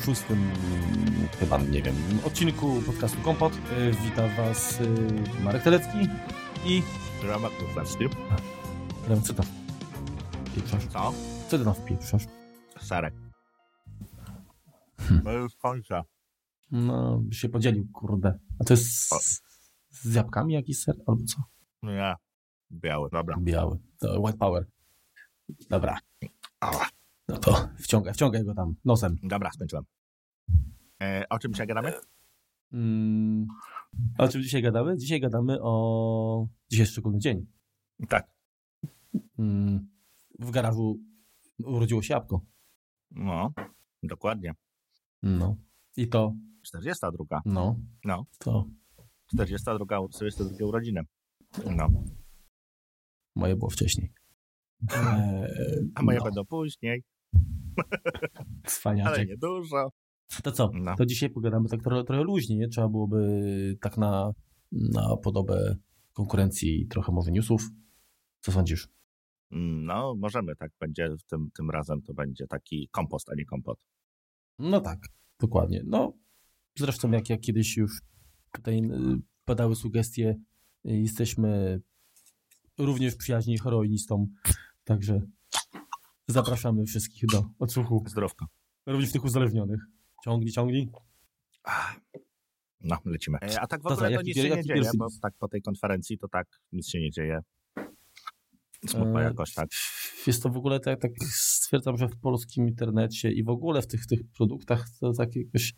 serdecznie w 26 chyba, nie wiem, odcinku podcastu Kompot. E, Witam Was e, Marek Telecki i... Dramat Kuflerski. Rem, co tam pieprzasz? Co? Co ty tam wpieprzasz? Serek. Hmm. No już kończę. No, by się podzielił, kurde. A to jest z, z jabłkami jakiś ser albo co? Nie. Biały, dobra. Biały. To white power. Dobra. Ała. No to wciągaj, wciągaj go tam nosem. Dobra, skończyłem. E, o czym dzisiaj gadamy? Mm, o czym dzisiaj gadamy? Dzisiaj gadamy o... Dzisiaj jest szczególny dzień. Tak. Mm, w garażu urodziło się jabłko. No, dokładnie. No. I to, 42. no, No, to 42, 42 urodziny. No, moje było wcześniej. Eee, a moje no, będą później, ale Cwaniaczek. nie dużo. To co? No. To dzisiaj pogadamy tak trochę, trochę luźniej, nie? Trzeba byłoby tak na, na podobę konkurencji trochę może newsów. Co sądzisz? No, możemy, tak będzie tym, tym razem, to będzie taki kompost, a nie kompot. No tak, dokładnie. No, zresztą jak, jak kiedyś już tutaj y, padały sugestie, y, jesteśmy również przyjaźni heroinistą, także zapraszamy wszystkich do odsłuchu, Zdrówko. również tych uzależnionych. Ciągnij, ciągnij. No, lecimy. E, a tak w To ogóle to jaki nic się nie dzieje, bo tak po tej konferencji to tak nic się nie dzieje. Smutno E, jakoś, tak. Jest to w ogóle tak, tak stwierdzam, że w polskim internecie i w ogóle w tych, tych produktach to tak jakoś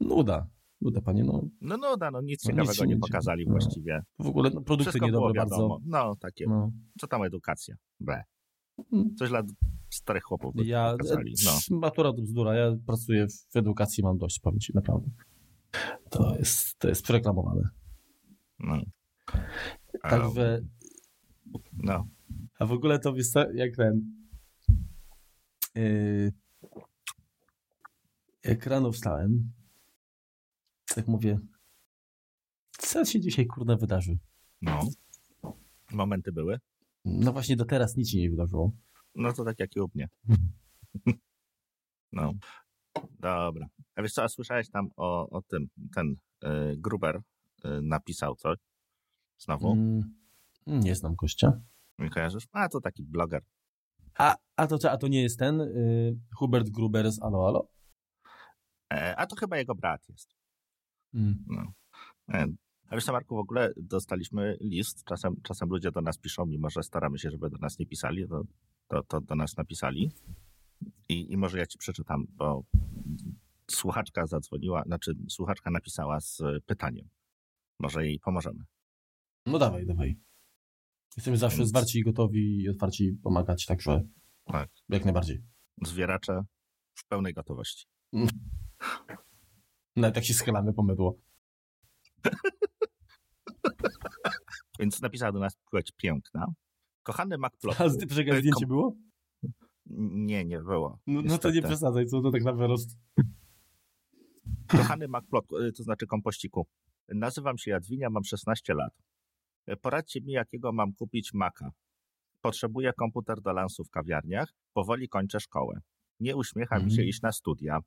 nuda. Nuda, panie, no No, no, da, no nic No, nic ciekawego się nie nie pokazali. No. właściwie. w ogóle no, produkty Wszystko niedobre bardzo. No, takie. No. Co tam edukacja? B. Mm. Coś dla starych chłopów Ja, pokazali. No. e, matura to bzdura, ja pracuję w edukacji, mam dość pamięci, naprawdę. To jest, to jest przereklamowane. No. A, Także, no. a w ogóle to jest jak ten, yy, jak rano wstałem, tak mówię, co się dzisiaj kurde wydarzy? no. Momenty były. No właśnie do teraz nic się nie wydarzyło. No to tak jak i u mnie. No. Dobra. A wiesz co, a słyszałeś tam o, o tym, ten y, Gruber y, napisał coś? Znowu? Mm, nie znam gościa. Nie kojarzysz? A, to taki bloger. A, a, to, a to nie jest ten y, Hubert Gruber z Alo Alo? E, a to chyba jego brat jest. Mm. No. E, A wiesz co, Marku, w ogóle dostaliśmy list. Czasem, czasem ludzie do nas piszą, mimo że staramy się, żeby do nas nie pisali, to, to, to do nas napisali. I, I może ja ci przeczytam, bo słuchaczka zadzwoniła, znaczy słuchaczka napisała z pytaniem. Może jej pomożemy. No dawaj, dawaj. Jesteśmy zawsze Więc- zwarci i gotowi i otwarci pomagać, także Tak. jak najbardziej. Zwieracze w pełnej gotowości. Nawet jak się schylamy po mydło. Więc napisała do nas płeć piękna. Kochany MacPlot. A z czekaj, zdjęcie było? Nie, nie było. No, no to nie przesadzaj, co to tak na wyrost. Kochany MacPlot, y, to znaczy kompościku. Nazywam się Jadwinia, mam 16 lat. Y, Poradźcie mi, jakiego mam kupić Maca. Potrzebuję komputer do lansu w kawiarniach. Powoli kończę szkołę. Nie uśmiecha mi się Mhm. iść na studia.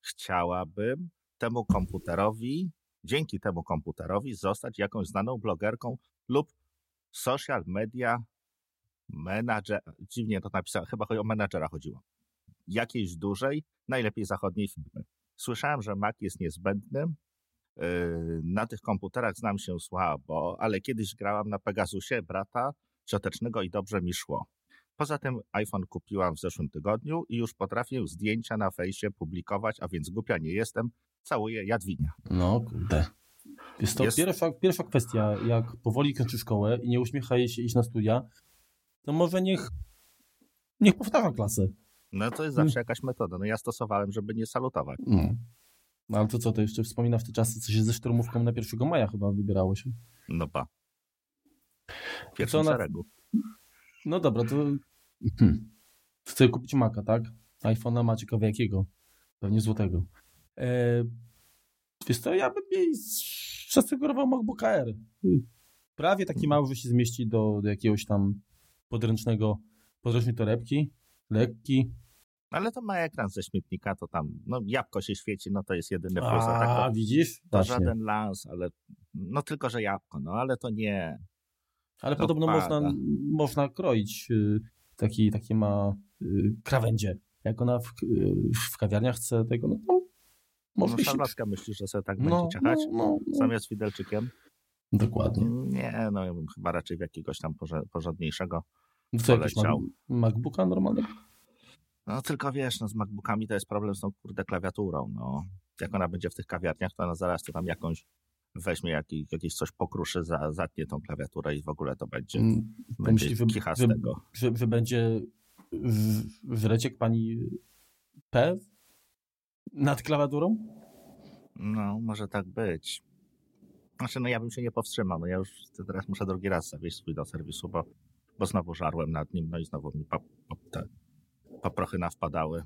Chciałabym temu komputerowi, dzięki temu komputerowi zostać jakąś znaną blogerką lub social media manager. Dziwnie to napisałem, chyba o menadżera chodziło. Jakiejś dużej, najlepiej zachodniej firmy. Słyszałem, że Mac jest niezbędny. Yy, Na tych komputerach znam się słabo, ale kiedyś grałam na Pegasusie brata ciotecznego i dobrze mi szło. Poza tym iPhone kupiłam w zeszłym tygodniu i już potrafię zdjęcia na fejsie publikować, a więc głupia nie jestem. Całuję Jadwinia. No, kurde. Jest to Jest- Pierwsza, pierwsza kwestia, jak powoli kończy szkołę i nie uśmiecha jej się iść na studia, to może niech niech powtarza klasę. No to jest zawsze jakaś metoda. No ja stosowałem, żeby nie salutować. No. no ale to co, to jeszcze wspomina w te czasy, co się ze szturmówką na 1 maja chyba wybierało się. No ba. W pierwszym ona- szeregu. No dobra, to hmm. chcę kupić Maca, tak? iPhone'a ma ciekawe jakiego? Pewnie złotego. E, wiesz co, ja bym jej zasugerował MacBook Air. Prawie taki mały, że się zmieści do, do jakiegoś tam podręcznego, podręcznej torebki, lekki, Ale to ma ekran ze śmietnika, to tam, no jabłko się świeci, no to jest jedyny plus. A, tak to, widzisz? to Właśnie. żaden lans, ale no tylko, że jabłko, no ale to nie. Ale to podobno pada. można, można kroić y, taki, takie ma y, krawędzie. Jak ona w, y, w kawiarniach chce tego, no to może No się... szarlotka myślisz, że sobie tak No, będzie ciachać? no, no, no. Zamiast widelczykiem? Dokładnie. Nie, no ja bym chyba raczej w jakiegoś tam porządniejszego. Co, poleciał. Mac- MacBooka normalnego? No tylko wiesz, no z MacBookami to jest problem z tą kurde klawiaturą, no. Jak ona będzie w tych kawiarniach, to ona zaraz to tam jakąś weźmie jaki, jakieś coś pokruszy, za, zatnie tą klawiaturę i w ogóle to będzie, Mm, będzie myślisz, że, kicha z że, tego. że, że będzie w- żreciek pani P nad klawiaturą? No, może tak być. Znaczy, no ja bym się nie powstrzymał, no ja już teraz muszę drugi raz zawieźć swój do serwisu, bo, bo znowu żarłem nad nim, no i znowu mi pa, pa, te paprochy nawpadały.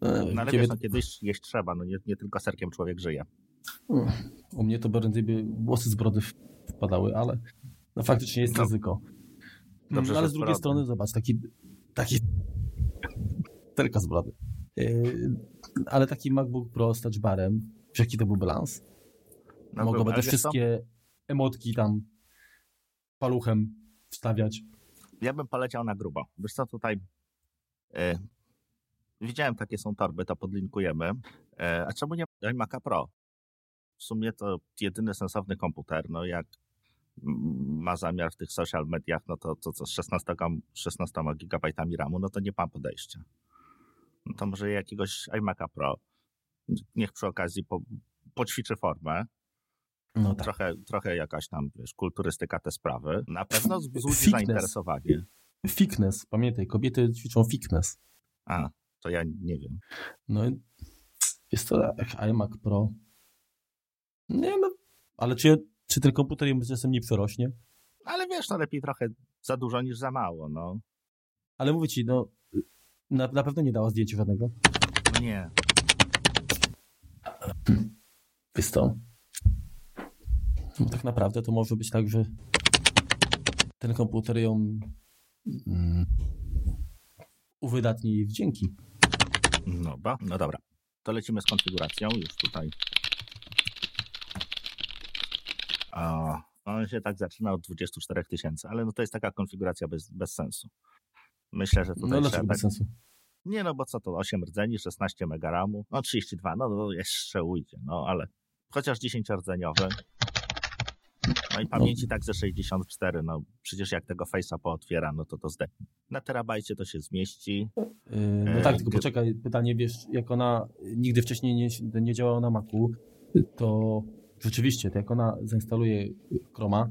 E, No ale ciebie wiesz, no kiedyś jeść trzeba, no nie, nie tylko serkiem człowiek żyje. U mnie to prędzej by włosy z brody wpadały, ale no faktycznie jest No. ryzyko. Dobrze, Mm, ale z drugiej strony, zobacz, taki, taki tylko z brody. Yy, ale taki MacBook Pro z touchbarem, wiesz jaki to był balans? No, Mogłoby te co? wszystkie emotki tam paluchem wstawiać. Ja bym poleciał na grubo. Wiesz co, tutaj e, widziałem takie są torby, to podlinkujemy. E, a czemu nie iMac'a Pro? W sumie to jedyny sensowny komputer, no jak ma zamiar w tych social mediach, no to, to co z 16, gam- 16 gigabajtami RAMu, no to nie mam podejścia. No to może jakiegoś iMac'a Pro. Niech przy okazji po, poćwiczy formę, No tak. trochę, trochę jakaś tam, wiesz, kulturystyka te sprawy. Na pewno wzbudzi zainteresowanie. Fitness, pamiętaj, kobiety ćwiczą fitness. A, to ja nie wiem. No jest to jak iMac Pro. Nie no, ale czy, czy ten komputer jemu czasem nie przerośnie? Ale wiesz, no lepiej trochę za dużo niż za mało, no. Ale mówię ci, no na, na pewno nie dała zdjęcia żadnego. No nie. Wiesz co? No, tak naprawdę to może być tak, że ten komputer ją mm, uwydatni jej wdzięki. No, ba, no dobra. To lecimy z konfiguracją już tutaj. O, on się tak zaczyna od 24 tysięcy, ale no to jest taka konfiguracja bez, bez sensu. Myślę, że tutaj No trzeba tak... bez sensu? Nie no, bo co to, 8 rdzeni, 16 megaramu, no 32, no to jeszcze ujdzie, no ale chociaż 10 rdzeniowy. No i pamięci tak ze 64, no przecież jak tego face'a pootwiera, no to to zdechnie. Na terabajcie to się zmieści. Yy, no E, tak, tylko gdy- poczekaj, pytanie, wiesz, jak ona nigdy wcześniej nie, nie działała na Macu, to rzeczywiście, to jak ona zainstaluje Chroma,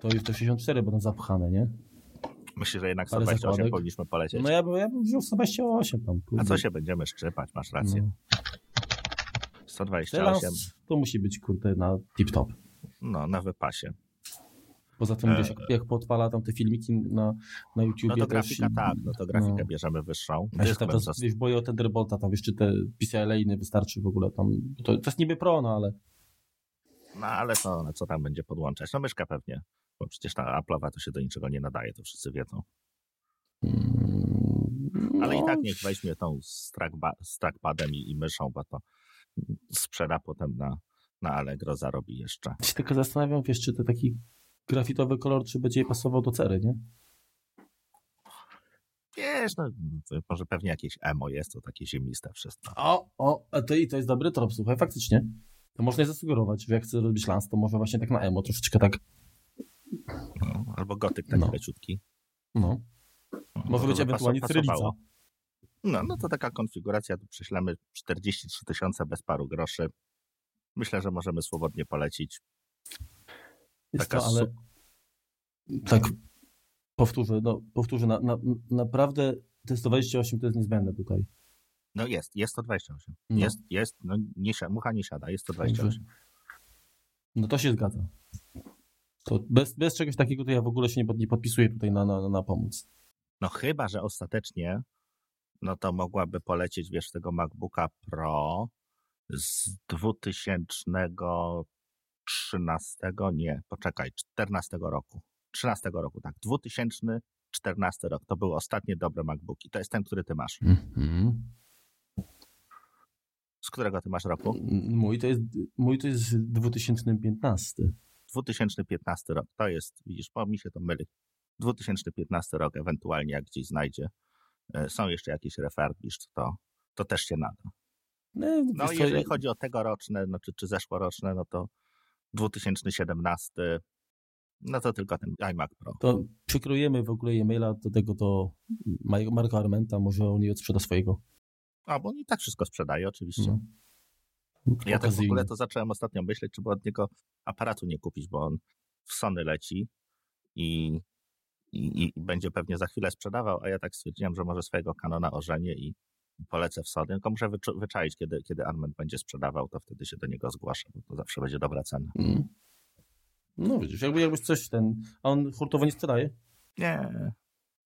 to już te 64 będą zapchane, nie? Myślę, że jednak Parę 128 zakładek. powinniśmy polecieć. No ja bym, ja bym wziął 128 tam. A kurde. co się będziemy szczypać, masz rację. No. 128, Teraz to musi być, kurde, na tip-top. no na wypasie. Poza tym, E. jak, podpala tam te filmiki na, na YouTubie No to grafika tak, no to grafikę no. bierzemy wyższą. Ja się tam zas- wiesz, boję o Thunderbolta, tam wiesz, czy te PCIe wystarczy w ogóle tam. To, to jest niby pro, no ale No ale to, no, co tam będzie podłączać? No myszka pewnie, bo przecież ta Apple'owa to się do niczego nie nadaje, to wszyscy wiedzą. Mm, Ale i no, tak niech weźmie tą z, trackba- z trackpadem i, i myszą, bo to sprzeda potem na, na Allegro zarobi jeszcze. się tylko zastanawiam, wiesz, czy to taki grafitowy kolor, czy będzie jej pasował do cery, nie? Wiesz, no może pewnie jakieś emo jest, to takie ziemiste wszystko. O, o, a to i to jest dobry trop, słuchaj, faktycznie. To można jej zasugerować, że jak chce robić lans, to może właśnie tak na emo, troszeczkę tak, No, albo gotyk taki No. leciutki. no. No, Może być by ewentualnie cyrylica. No, no to taka konfiguracja, tu prześlemy 43 tysiące bez paru groszy. Myślę, że możemy swobodnie polecić. Jest Taka to, ale tak powtórzę, no, powtórzę, na, na, naprawdę to 128 to jest niezbędne tutaj. No jest, jest 128. No. Jest, jest, no nie, mucha nie siada, jest 128. No to się zgadza. To bez, bez czegoś takiego to ja w ogóle się nie, pod, nie podpisuję tutaj na, na, na pomoc. No chyba, że ostatecznie, no to mogłaby polecieć, wiesz, tego MacBooka Pro z 2013, nie, poczekaj, 14 roku. 13 roku, tak. 2000 14 rok. To były ostatnie dobre MacBooki. To jest ten, który ty masz. Mhm. Z którego ty masz roku? Mój to jest, mój to jest 2015. 2015 rok. To jest, widzisz, bo mi się to myli. 2015 rok, ewentualnie jak gdzieś znajdzie. E, Są jeszcze jakieś refurbished, to, to też się nada. No, No jeżeli chodzi o tegoroczne, no, czy, czy zeszłoroczne, no to 2017, no to tylko ten iMac Pro. To przykrojemy w ogóle e-maila do tego do Mar- Marka Armenta, może on nie odsprzeda swojego. A, bo on i tak wszystko sprzedaje, oczywiście. No. Ja tak w ogóle to zacząłem ostatnio myśleć, czy by od niego aparatu nie kupić, bo on w Sony leci i, i, i będzie pewnie za chwilę sprzedawał, a ja tak stwierdziłem, że może swojego Canona ożenię i polecę w Sony, tylko muszę wyczu- wyczaić, kiedy, kiedy Arment będzie sprzedawał, to wtedy się do niego zgłoszę, bo to zawsze będzie dobra cena. Mm. No widzisz, jakby, jakbyś coś ten... A on hurtowo nie sprzedaje? Nie,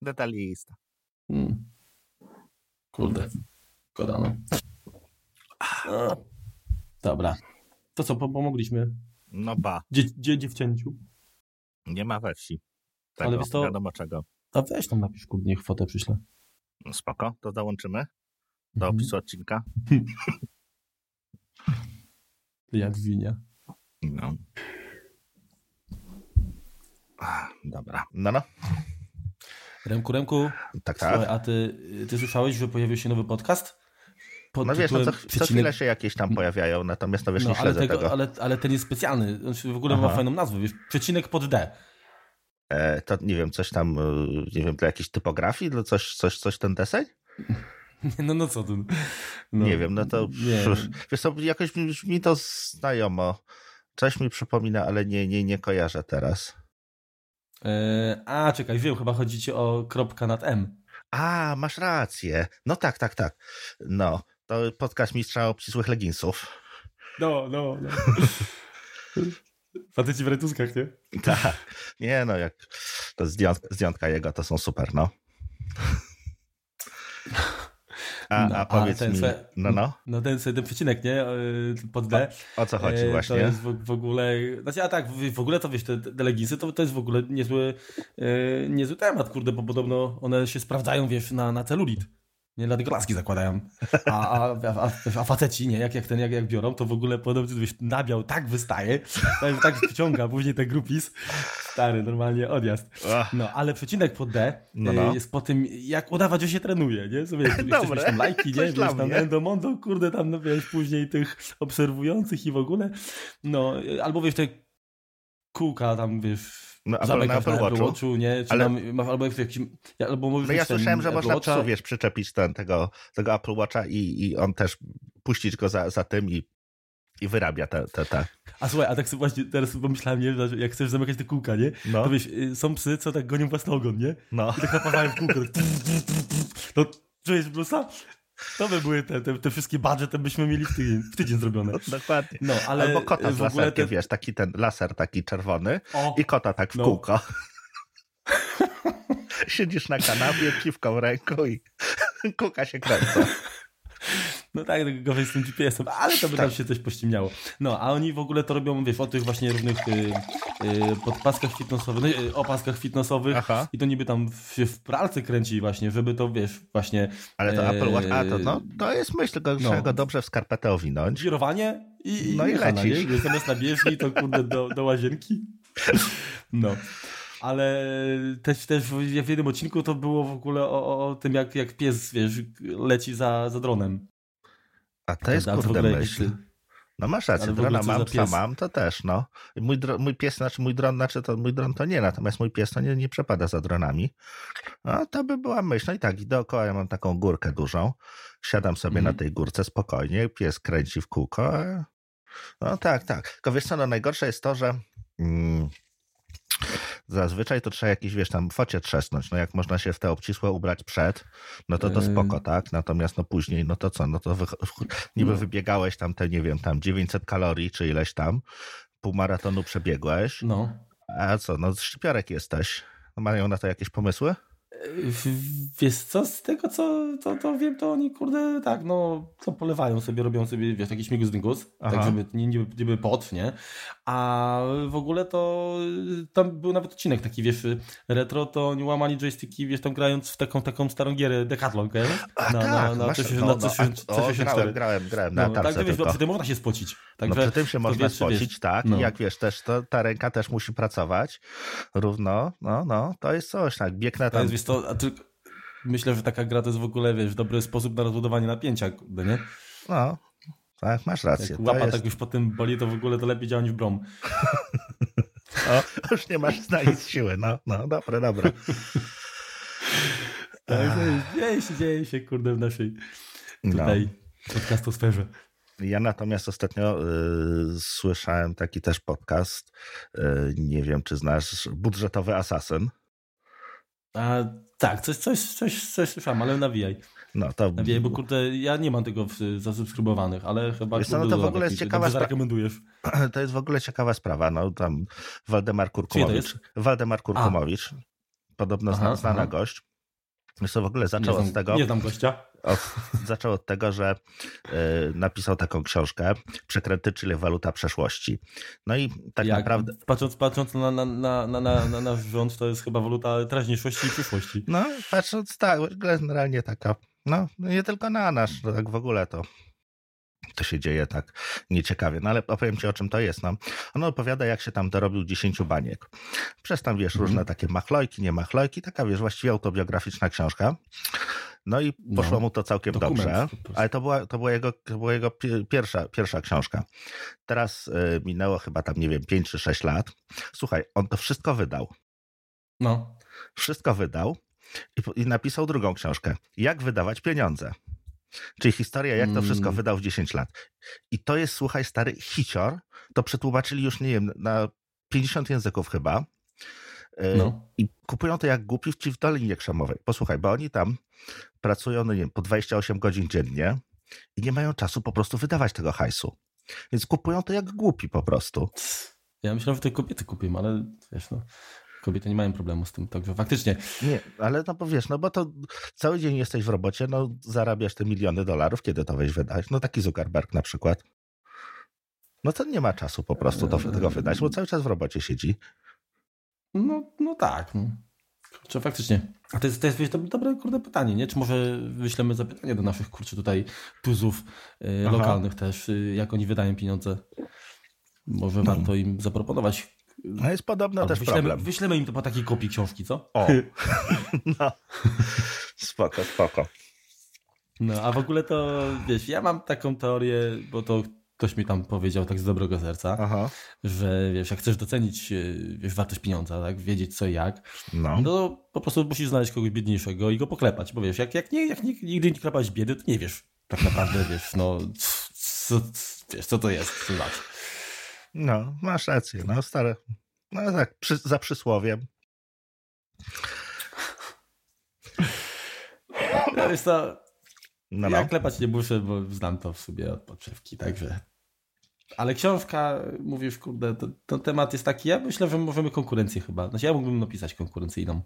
detalista. Mm. Kurde. Szkoda, no. A. Dobra. To co, po- pomogliśmy? No ba, Dzie, dzie, dziewczęciu? nie ma we wsi. Tego, Ale wiesz co- wiadomo czego. A weź tam napisz, niech fotę przyślę. No spoko, to załączymy do Mhm. opisu odcinka. Jak winia. No. Ach, Dobra, no no, Remku, Remku, tak, tak. słuchaj, a ty, ty słyszałeś, że pojawił się nowy podcast? Pod No wiesz, no co, co chwilę się jakieś tam pojawiają, natomiast no wiesz, nie No, ale, śledzę tego, tego. ale, ale ten jest specjalny. On w ogóle ma Aha. fajną nazwę, wiesz? Przecinek pod D. E, to nie wiem, coś tam, e, nie wiem, dla jakiejś typografii, dla coś, coś, coś ten deseń? No, no co tu? No, Nie wiem, no to Nie. wiesz co, jakoś mi, mi to znajomo. Coś mi przypomina, ale nie, nie, nie kojarzę teraz. E, a, czekaj, wiem, chyba chodzi ci o kropka nad M. A, masz rację. No tak, tak, tak. No, to podcast mistrza obcisłych leginsów. No, no, no. Faceci w rajtuskach, nie? Tak. Nie no, jak to zdjątka, jego to są super, no. A, No, a powiedz ten mi, se- no no, No ten, ten przecinek, nie? E, Pod D. o co chodzi E, właśnie? To jest w, w ogóle. Znaczy, a tak, w, w ogóle to wiesz, te, te leginsy to, to jest w ogóle niezły, e, niezły temat, kurde, bo podobno one się sprawdzają, wiesz, na, na celulit. Nie dlatego laski zakładają. A, a, a, a faceci, nie, jak, jak ten, jak, jak biorą, to w ogóle podobno wiesz, nabiał tak wystaje, tak, tak wciąga później ten grupis. Stary, normalnie odjazd. No, ale przecinek pod D No, e, no. jest po tym, jak udawać, że się trenuje, nie? Sobie chcesz tam lajki, nie? Wiesz, tam endomondo, kurde, tam, no wiesz, później tych obserwujących i w ogóle. No, albo wiesz, te kółka tam, wiesz, No, Apple- na Apple Watchu? Watchu, nie? Czy Ale- tam, albo jak w jakimś, albo możesz No ja słyszałem, że Apple można Watcha. psu, wiesz, przyczepić ten, tego, tego Apple Watcha i, i on też puścić go za, za tym i, i wyrabia te, te, te. A słuchaj, a tak sobie właśnie teraz pomyślałem, nie, że jak chcesz zamykać te kółka, nie? No, To wiesz, y, są psy, co tak gonią własny ogon, nie? no. I tak napawają w kółko. Tak. No, czujesz blusa? To by były te, te, te wszystkie badże, te byśmy mieli w tydzień, w tydzień zrobione. Dokładnie. No, ale Albo kota z laserkiem, te... wiesz, taki ten laser taki czerwony O, i kota tak w No. kółko. Siedzisz na kanapie, piwką w ręku i kółka się kręcą. No tak, tak gorzej z tym GPS-em, ale to by tam się coś pościemniało. No, a oni w ogóle to robią, wiesz, o tych właśnie różnych y, y, podpaskach fitnessowych, no, y, opaskach fitnessowych Aha. i to niby tam się w pralce kręci właśnie, żeby to, wiesz, właśnie Ale to Eee, Apple Watch, a to, no, to jest myśl, tylko no. trzeba go dobrze w skarpetę owinąć. girowanie i, No i lecisz. Zamiast na bieżni, to kurde do, do łazienki. No. Ale też, też w w jednym odcinku to było w ogóle o, o tym, jak, jak pies, wiesz, leci za, za dronem. A to jest kurde ogóle myśl. No masz rację, drona mam, psa mam, to też, no. Mój, dro, mój pies, znaczy mój dron, znaczy to mój dron to nie, natomiast mój pies to nie, nie przepada za dronami. No to by była myśl. No i tak, i dookoła ja mam taką górkę dużą. Siadam sobie Mhm. na tej górce spokojnie, pies kręci w kółko. No tak, tak. Tylko wiesz co, no najgorsze jest to, że mm, zazwyczaj to trzeba jakiś, wiesz, tam focie trzesnąć. No jak można się w te obcisłe ubrać przed, no to to Yy. spoko, tak? Natomiast no później, no to co, no to wy, niby No. wybiegałeś tam te, nie wiem, tam 900 kalorii, czy ileś tam, pół maratonu przebiegłeś, No. a co, no szczypiorek jesteś. Mają na to jakieś pomysły? Wiesz co, z tego co to, to wiem, to oni kurde tak, no to polewają sobie, robią sobie, wiesz, taki śmigus dyngus, tak żeby nie, nie, nie by pot, nie? A w ogóle to tam był nawet odcinek taki, wiesz, retro, to oni łamali joysticki, wiesz, tam grając w taką taką starą gierę Decathlon, na, tak, na, na, coś, no, na coś, no, coś, o, grałem, grałem, grałem na no, Tak, wiesz, przy tym można się spocić. Także, no przy tym się można wiesz, spocić, wiesz, tak, no. i jak wiesz, też to, ta ręka też musi pracować równo, no, no, to jest coś, tak, bieg na tam... To jest, wiesz, to, a tylko myślę, że taka gra to jest w ogóle, wiesz, dobry sposób na rozbudowanie napięcia, nie? No, tak, masz rację. Jak łapa jest... tak już po tym boli, to w ogóle to lepiej działa niż brom. O, już nie masz na nic siły, no, no, dobre, dobre. Tak, dzieje się, dzieje się, kurde, w naszej tutaj no. podcastosferze. Ja natomiast ostatnio y, słyszałem taki też podcast, y, nie wiem czy znasz, Budżetowy Asasyn. A, tak, coś, coś, coś, coś słyszałem, ale nawijaj. No to... Nawijaj, bo kurde, ja nie mam tego zasubskrybowanych, ale chyba Wiesz, no, to w ogóle jest ciekawa sprawa. To jest w ogóle ciekawa sprawa. No tam Waldemar Kurkumowicz. Waldemar Kurkumowicz. Podobno aha, znana aha. gość. Wiesz w ogóle zaczął znam, od tego... Nie znam gościa. Od, zaczął od tego, że y, napisał taką książkę Przekręty, czyli waluta przeszłości. No i tak Jak, naprawdę... Patrząc, patrząc na, na, na, na, na nasz rząd, to jest chyba waluta teraźniejszości i przyszłości. No, patrząc tak, generalnie taka, no nie tylko na nasz, no tak w ogóle to to się dzieje tak nieciekawie. No ale opowiem ci o czym to jest. No. On opowiada, jak się tam dorobił 10 baniek. Przez tam, wiesz, mm. różne takie machlojki, nie machlojki, taka, wiesz, właściwie autobiograficzna książka. No i poszło no, mu to całkiem dobrze, ale to była, to była jego, to była jego pierwsza, pierwsza książka. Teraz y, minęło chyba tam, nie wiem, 5 czy 6 lat. Słuchaj, on to wszystko wydał. No. Wszystko wydał i, i napisał drugą książkę. Jak wydawać pieniądze. Czyli historia, jak to wszystko mm. wydał w 10 lat. I to jest, słuchaj, stary hicior. To przetłumaczyli już, nie wiem, na 50 języków chyba. E, no. I kupują to jak głupi w Dolinie Krzemowej. Posłuchaj, bo oni tam pracują, no nie wiem, po 28 godzin dziennie i nie mają czasu po prostu wydawać tego hajsu. Więc kupują to jak głupi po prostu. Ja myślałem, że te kobiety kupią, ale wiesz, no, kobiety nie mają problemu z tym, także faktycznie. Nie, ale no bo wiesz, no bo to cały dzień jesteś w robocie, no zarabiasz te miliony dolarów, kiedy to weź wydać? No taki Zuckerberg na przykład. No to nie ma czasu po prostu to, tego wydać, bo cały czas w robocie siedzi. No, no tak. No. Kurczę, faktycznie. A to jest, to jest wiesz, dobre kurde pytanie, nie? Czy może wyślemy zapytanie do naszych kurczę tutaj tuzów y, lokalnych też, y, jak oni wydają pieniądze. Może no. warto im zaproponować. No jest podobno też wyślemy, problem. Wyślemy im to po takiej kopii książki, co? O. no. Spoko, spoko. No, a w ogóle to, wiesz, ja mam taką teorię, bo to ktoś mi tam powiedział tak z dobrego serca, Aha. że wiesz, jak chcesz docenić e, wiesz, wartość pieniądza, tak, wiedzieć co i jak, no. no po prostu musisz znaleźć kogoś biedniejszego i go poklepać, bo wiesz, jak, jak, nie, jak nigdy nie klepałeś biedy, to nie wiesz tak naprawdę, wiesz, no co, wiesz, co to jest, co znaczy. No, masz rację, no stare, no tak, przy, za przysłowiem. Ja wiesz to, no, no. ja klepać nie muszę, bo znam to w sobie od podszewki, także ale książka, mówisz, kurde, to, to, temat jest taki, ja myślę, że możemy konkurencję chyba. Znaczy ja mógłbym napisać konkurencyjną.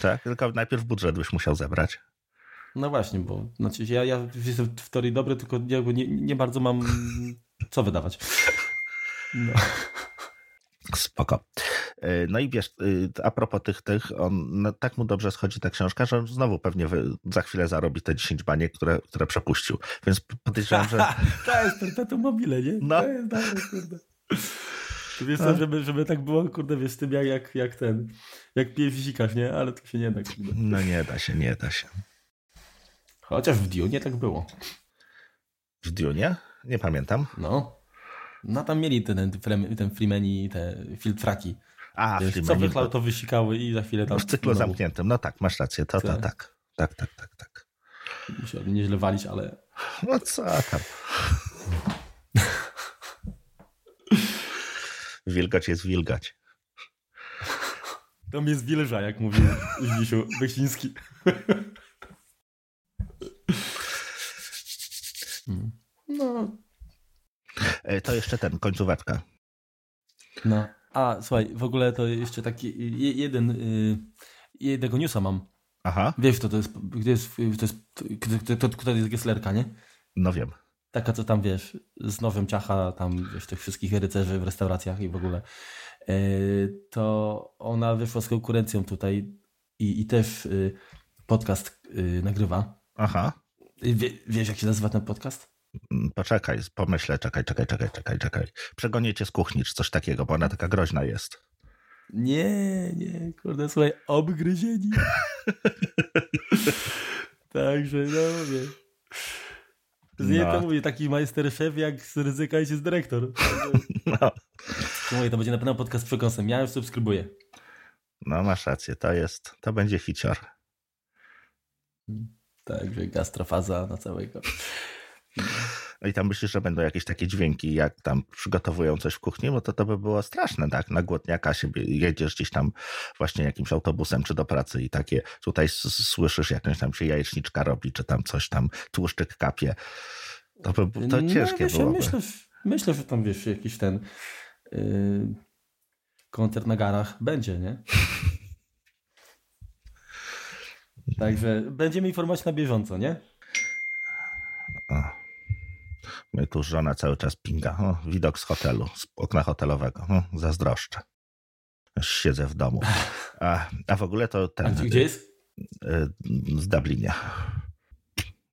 Tak, tylko najpierw budżet byś musiał zebrać. No właśnie, bo znaczy ja, ja jestem w teorii dobry, tylko nie, nie bardzo mam co wydawać. No. Spoko. E, no i wiesz, e, a propos tych, tych on, no, tak mu dobrze schodzi ta książka, że on znowu pewnie za chwilę zarobi te 10 baniek, które, które przepuścił. Więc podejrzewam, że... to jest perpetuum mobile, nie? No. To jest dobre, kurde. Wiesz co, żeby, żeby tak było, kurde, wiesz, z tym jak, jak, jak ten, jak pije fizikasz, nie? Ale to się nie da. Kurde. No nie da się, nie da się. Chociaż w Dune tak było. W Dune? Nie pamiętam. No. No tam mieli ten, ten, ten Freeman i te filtraki. A, Wiesz, co wychlał, to wysikały i za chwilę tam... W cyklu zamkniętym, no tak, masz rację, to, to, tak. Tak, tak, tak, tak. Musiałbym nieźle walić, ale... No co tam. wilgać jest wilgać. Tam jest wilża, jak mówił Zdzisiu Beksiński. No. E, to jeszcze ten, końcóweczka. No. A, słuchaj, w ogóle to jeszcze taki jeden, y, jednego newsa mam. Aha, Wiesz, to, to jest, gdzie jest, to jest, to, to, to, jest Gesslerka, nie? no wiem. Taka, co tam, wiesz, z nowym ciacha, tam, wiesz, tych wszystkich rycerzy w restauracjach i w ogóle. E, to ona wyszła z konkurencją tutaj i, i też y, podcast y, nagrywa. Aha. Wie, wiesz, jak się nazywa ten podcast? Mm, Poczekaj, pomyślę, czekaj, czekaj, czekaj, czekaj, czekaj. Przegonię cię z kuchni, czy coś takiego, bo ona taka groźna jest. Nie, nie, kurde, słuchaj, obgryzieni. Także, no. Z niej No. to mówię, taki majsterszef jak z ryzyka jest dyrektor. Także, No, Mówię, to będzie na pewno podcast z przekąsem. Ja już subskrybuję. no masz rację, to jest, to będzie hicior. Także gastrofaza na całego. No i tam myślisz, że będą jakieś takie dźwięki, jak tam przygotowują coś w kuchni, bo to to by było straszne, tak? Na głodniaka się jedziesz gdzieś tam właśnie jakimś autobusem czy do pracy i takie tutaj słyszysz jakąś tam się jajeczniczka robi, czy tam coś tam tłuszczyk kapie. To, by, to No, ciężkie wiesz, ja byłoby. myślę, że- myślę, że tam wiesz, jakiś ten yy, koncert na garach będzie, nie? Także będziemy informować na bieżąco, nie? O. My tu żona cały czas pinga. O, widok z hotelu, z okna hotelowego. O, zazdroszczę. Siedzę w domu. A, a w ogóle to ten... gdzie, gdzie jest? y, z Dublinie.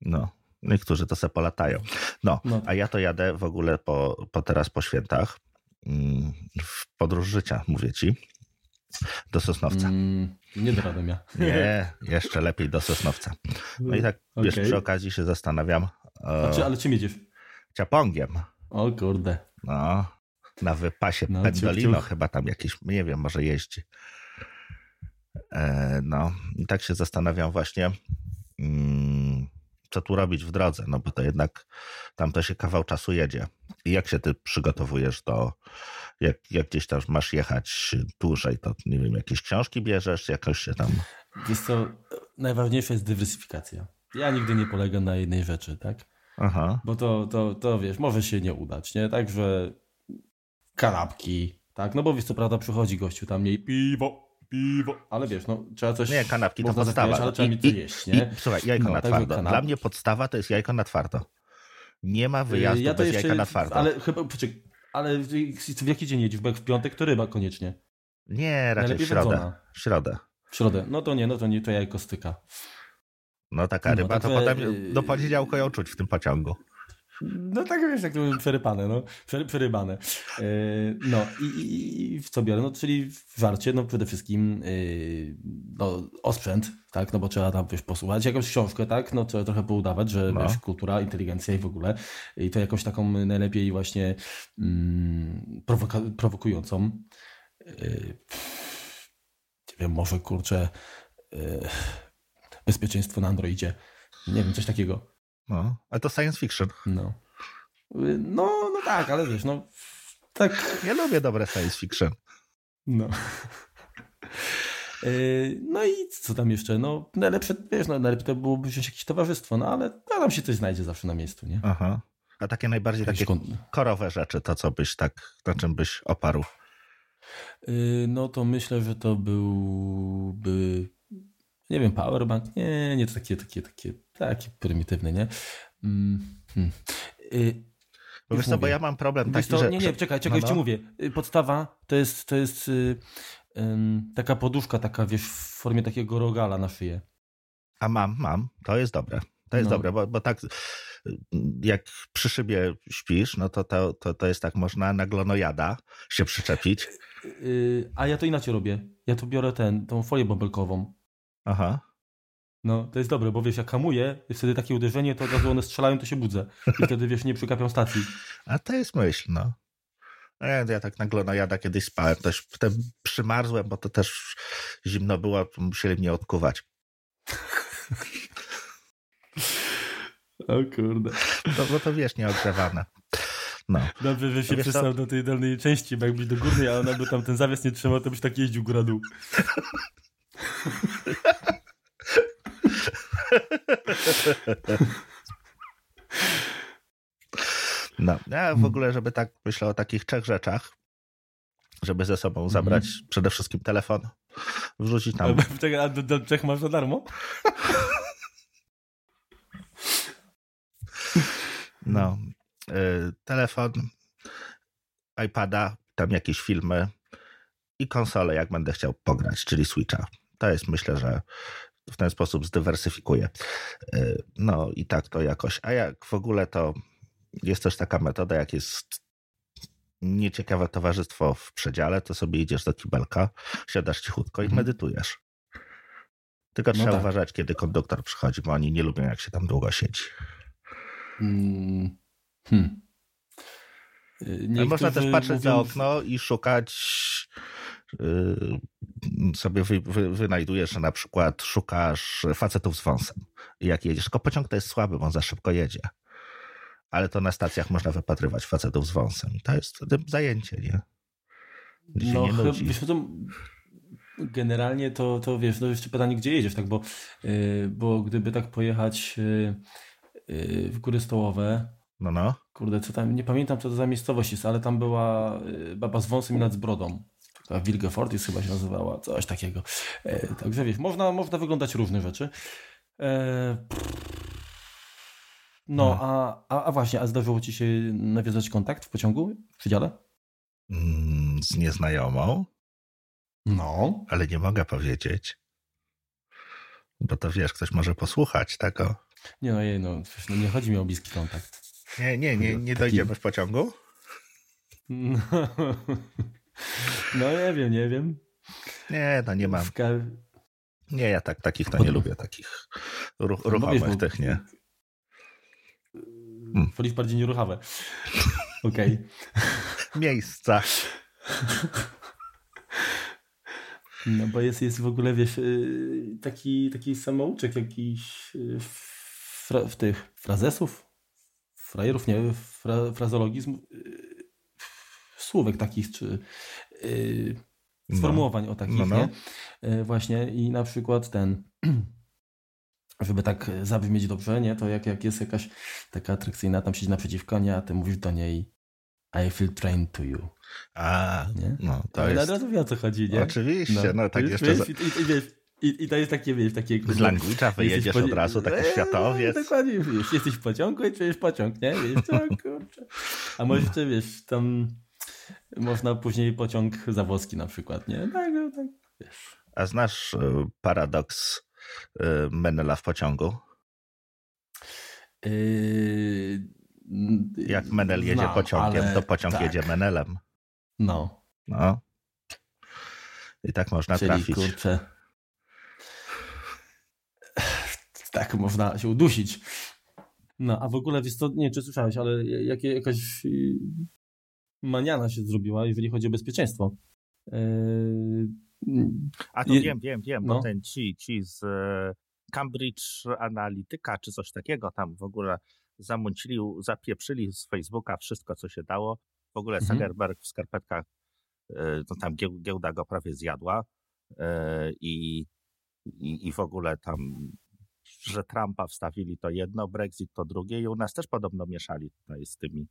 No, niektórzy to se polatają. No, No. a ja to jadę w ogóle po, po teraz po świętach mm, w podróż życia, mówię ci, do Sosnowca. Mm, nie do Radomia. Nie, jeszcze lepiej do Sosnowca. No i tak, wiesz, Okej. przy okazji się zastanawiam A czy, e, ale czym jedziesz? Ciapongiem. O kurde. No, na wypasie No, Pendolino chyba tam jakieś, nie wiem, może jeździ. E, no, i tak się zastanawiam właśnie, mm, co tu robić w drodze, no bo to jednak tam to się kawał czasu jedzie. I jak się ty przygotowujesz do, jak, jak gdzieś tam masz jechać dłużej, to nie wiem, jakieś książki bierzesz, jakoś się tam... Wiesz co, najważniejsza jest dywersyfikacja. Ja nigdy nie polegam na jednej rzeczy, tak? Aha, Bo to, to, to wiesz, może się nie udać, nie? Także kanapki, tak? No bo wiesz, co prawda przychodzi gościu tam mniej piwo, piwo, ale wiesz, no trzeba coś... nie, kanapki to podstawa. zapijać, ale trzeba I- mieć i- jeść, I, nie? słuchaj, jajko No, na twardo. kanap- Dla mnie podstawa to jest jajko na twardo. Nie ma wyjazdu ja to bez jeszcze, jajka na twardo. ale chyba, poczekaj, ale w, jaki dzień jedziesz? W piątek to ryba koniecznie. Nie, raczej w Najlepiej środę. wędzona. W środę. W środę. No to nie, no to nie, to jajko styka. No taka No, ryba, to także, potem yy, do poniedziałku ją czuć w tym pociągu. No tak wiesz, jak to przerypane, no. Przery, przerybane. Yy, no i, i, i w co biorę? No czyli w żarcie, no przede wszystkim yy, no, osprzęt, tak, no bo trzeba tam wiesz, posłuchać jakąś książkę, tak, no trzeba trochę poudawać, że No. wiesz, kultura, inteligencja i w ogóle i to jakąś taką najlepiej właśnie mm, prowoka- prowokującą. Yy, nie wiem, może kurczę yy, bezpieczeństwo na Androidzie. Nie wiem, coś takiego. No, a to science fiction. No. No, no tak, ale wiesz, no tak. Ja lubię dobre science fiction. No. Y, No i co tam jeszcze? No, najlepsze, wiesz, no, najlepiej to byłoby wziąć jakieś towarzystwo, no ale no, tam się coś znajdzie zawsze na miejscu, nie? Aha. A takie najbardziej Jakieś takie korowe rzeczy, to co byś tak, na czym byś oparł? Y, No to myślę, że to byłby, nie wiem, powerbank? Nie, nie, to takie, takie, takie, takie prymitywne, nie? Mm, hmm. Y, Bo wiesz co, bo ja mam problem taki, co, że... nie, nie, czekaj, czekaj, no, już ci no. mówię. Y, Podstawa to jest, to jest y, taka poduszka, taka wiesz, w formie takiego rogala na szyję. A mam, mam. To jest dobre. To jest No. dobre, bo, bo tak y, jak przy szybie śpisz, no to, to, to, to jest tak, można na glonojada się przyczepić. Y, a ja to inaczej robię. Ja tu biorę ten, tą folię bąbelkową. Aha. No, to jest dobre, bo wiesz, jak hamuję, i wtedy takie uderzenie, to od razu one strzelają, to się budzę. I wtedy, wiesz, nie przykapią stacji. A to jest myśl, no. Ja, ja tak na glonojada kiedyś spałem, też potem przymarzłem, bo to też zimno było, musieli mnie odkuwać. O kurde. No, bo to wiesz, nieogrzewane. No. Dobrze, że się przystał do tej dolnej części, bo jakbyś do górnej, a ona by tam ten zawias nie trzymał, to byś tak jeździł góra dół. No, ja w ogóle, żeby tak myślę o takich trzech rzeczach, żeby ze sobą zabrać przede wszystkim telefon, wrzucić tam. A do, do Czech masz za darmo? No. Y, telefon, iPada, tam jakieś filmy i konsolę, jak będę chciał pograć, czyli Switcha. To jest, myślę, że w ten sposób zdywersyfikuję. Y, no i tak to jakoś. A jak w ogóle to jest też taka metoda, jak jest nieciekawe towarzystwo w przedziale, to sobie idziesz do kibelka, siadasz cichutko i Mhm. medytujesz. Tylko No trzeba tak. uważać, kiedy konduktor przychodzi, bo oni nie lubią, jak się tam długo siedzi. Mm. Hmm. Ale Można też patrzeć za okno i szukać. Yy, sobie wy, wy, wynajdujesz, że na przykład szukasz facetów z wąsem. Jak jedziesz, tylko pociąg to jest słaby, bo on za szybko jedzie. Ale to na stacjach można wypatrywać facetów z wąsem. To jest wtedy zajęcie, nie? Gdzie No, nie nudzi. wiesz, to generalnie to, to wiesz, no jeszcze pytanie, gdzie jedziesz, tak, bo, yy, bo gdyby tak pojechać yy, yy, w góry stołowe, No, no. kurde, co tam, nie pamiętam, co to za miejscowość jest, ale tam była yy, baba z wąsem i nad zbrodą. Taka Wilgefortis chyba się nazywała, coś takiego. Yy, także wiesz, można, można wyglądać różne rzeczy. Yy, no, a, a, a właśnie, a zdarzyło ci się nawiązać kontakt w pociągu, w przedziale? Mm, Z nieznajomą, No. ale nie mogę powiedzieć. Bo to wiesz, ktoś może posłuchać tego. Nie no, jej, no, no nie chodzi mi o bliski kontakt. Nie, nie, nie, nie dojdziemy w pociągu. No, no nie wiem, nie wiem. Nie, no nie mam. Nie, ja tak, takich to nie lubię, takich ruch, no ruchomych bo- tych, nie. Hmm. Wolisz bardziej nieruchawe. Okej. Miejsca. No bo jest, jest w ogóle, wiesz, yy, taki, taki samouczek jakiś yy, fra, w tych frazesów, frajerów, nie, fra, frazologizm, yy, słówek takich, czy yy, sformułowań o takich, No, no. nie? Yy, Właśnie i na przykład ten, żeby tak zabrzmieć dobrze, nie? To jak, jak jest jakaś taka atrakcyjna, tam siedzi naprzeciwko, nie? A ty mówisz do niej I feel trained to you, A, nie? no to Ale jest... od razu wie o co chodzi, nie? Oczywiście, no, tak jeszcze wiesz, i, i, wiesz, i, I to jest takie, wiesz, takie... z language'a wyjedziesz od razu, taki Eee, światowiec. Dokładnie, wiesz, jesteś w pociągu i czujesz pociąg, nie? Wiesz, co, kurczę. A może jeszcze, wiesz, tam można później pociąg zawłoski na przykład, nie? Tak, no, tak, wiesz. A znasz y, paradoks y, Menela w pociągu? Yy, Jak Menel jedzie znam, pociągiem, ale to pociąg tak. jedzie Menelem. No, No. I tak można czyli trafić. kurczę... Tak można się udusić. No, a w ogóle, wiesz co, nie wiem, czy słyszałeś, ale jakie, jakaś maniana się zrobiła, jeżeli chodzi o bezpieczeństwo. Yy, A to wiem, wiem, wiem, no. bo ten ci, ci z e, Cambridge Analytica czy coś takiego tam w ogóle zamącili, zapieprzyli z Facebooka wszystko, co się dało. W ogóle Mhm. Zuckerberg w skarpetkach, e, no tam gieł- giełda go prawie zjadła e, i, i, i w ogóle tam, że Trumpa wstawili to jedno, Brexit to drugie i u nas też podobno mieszali tutaj z tymi,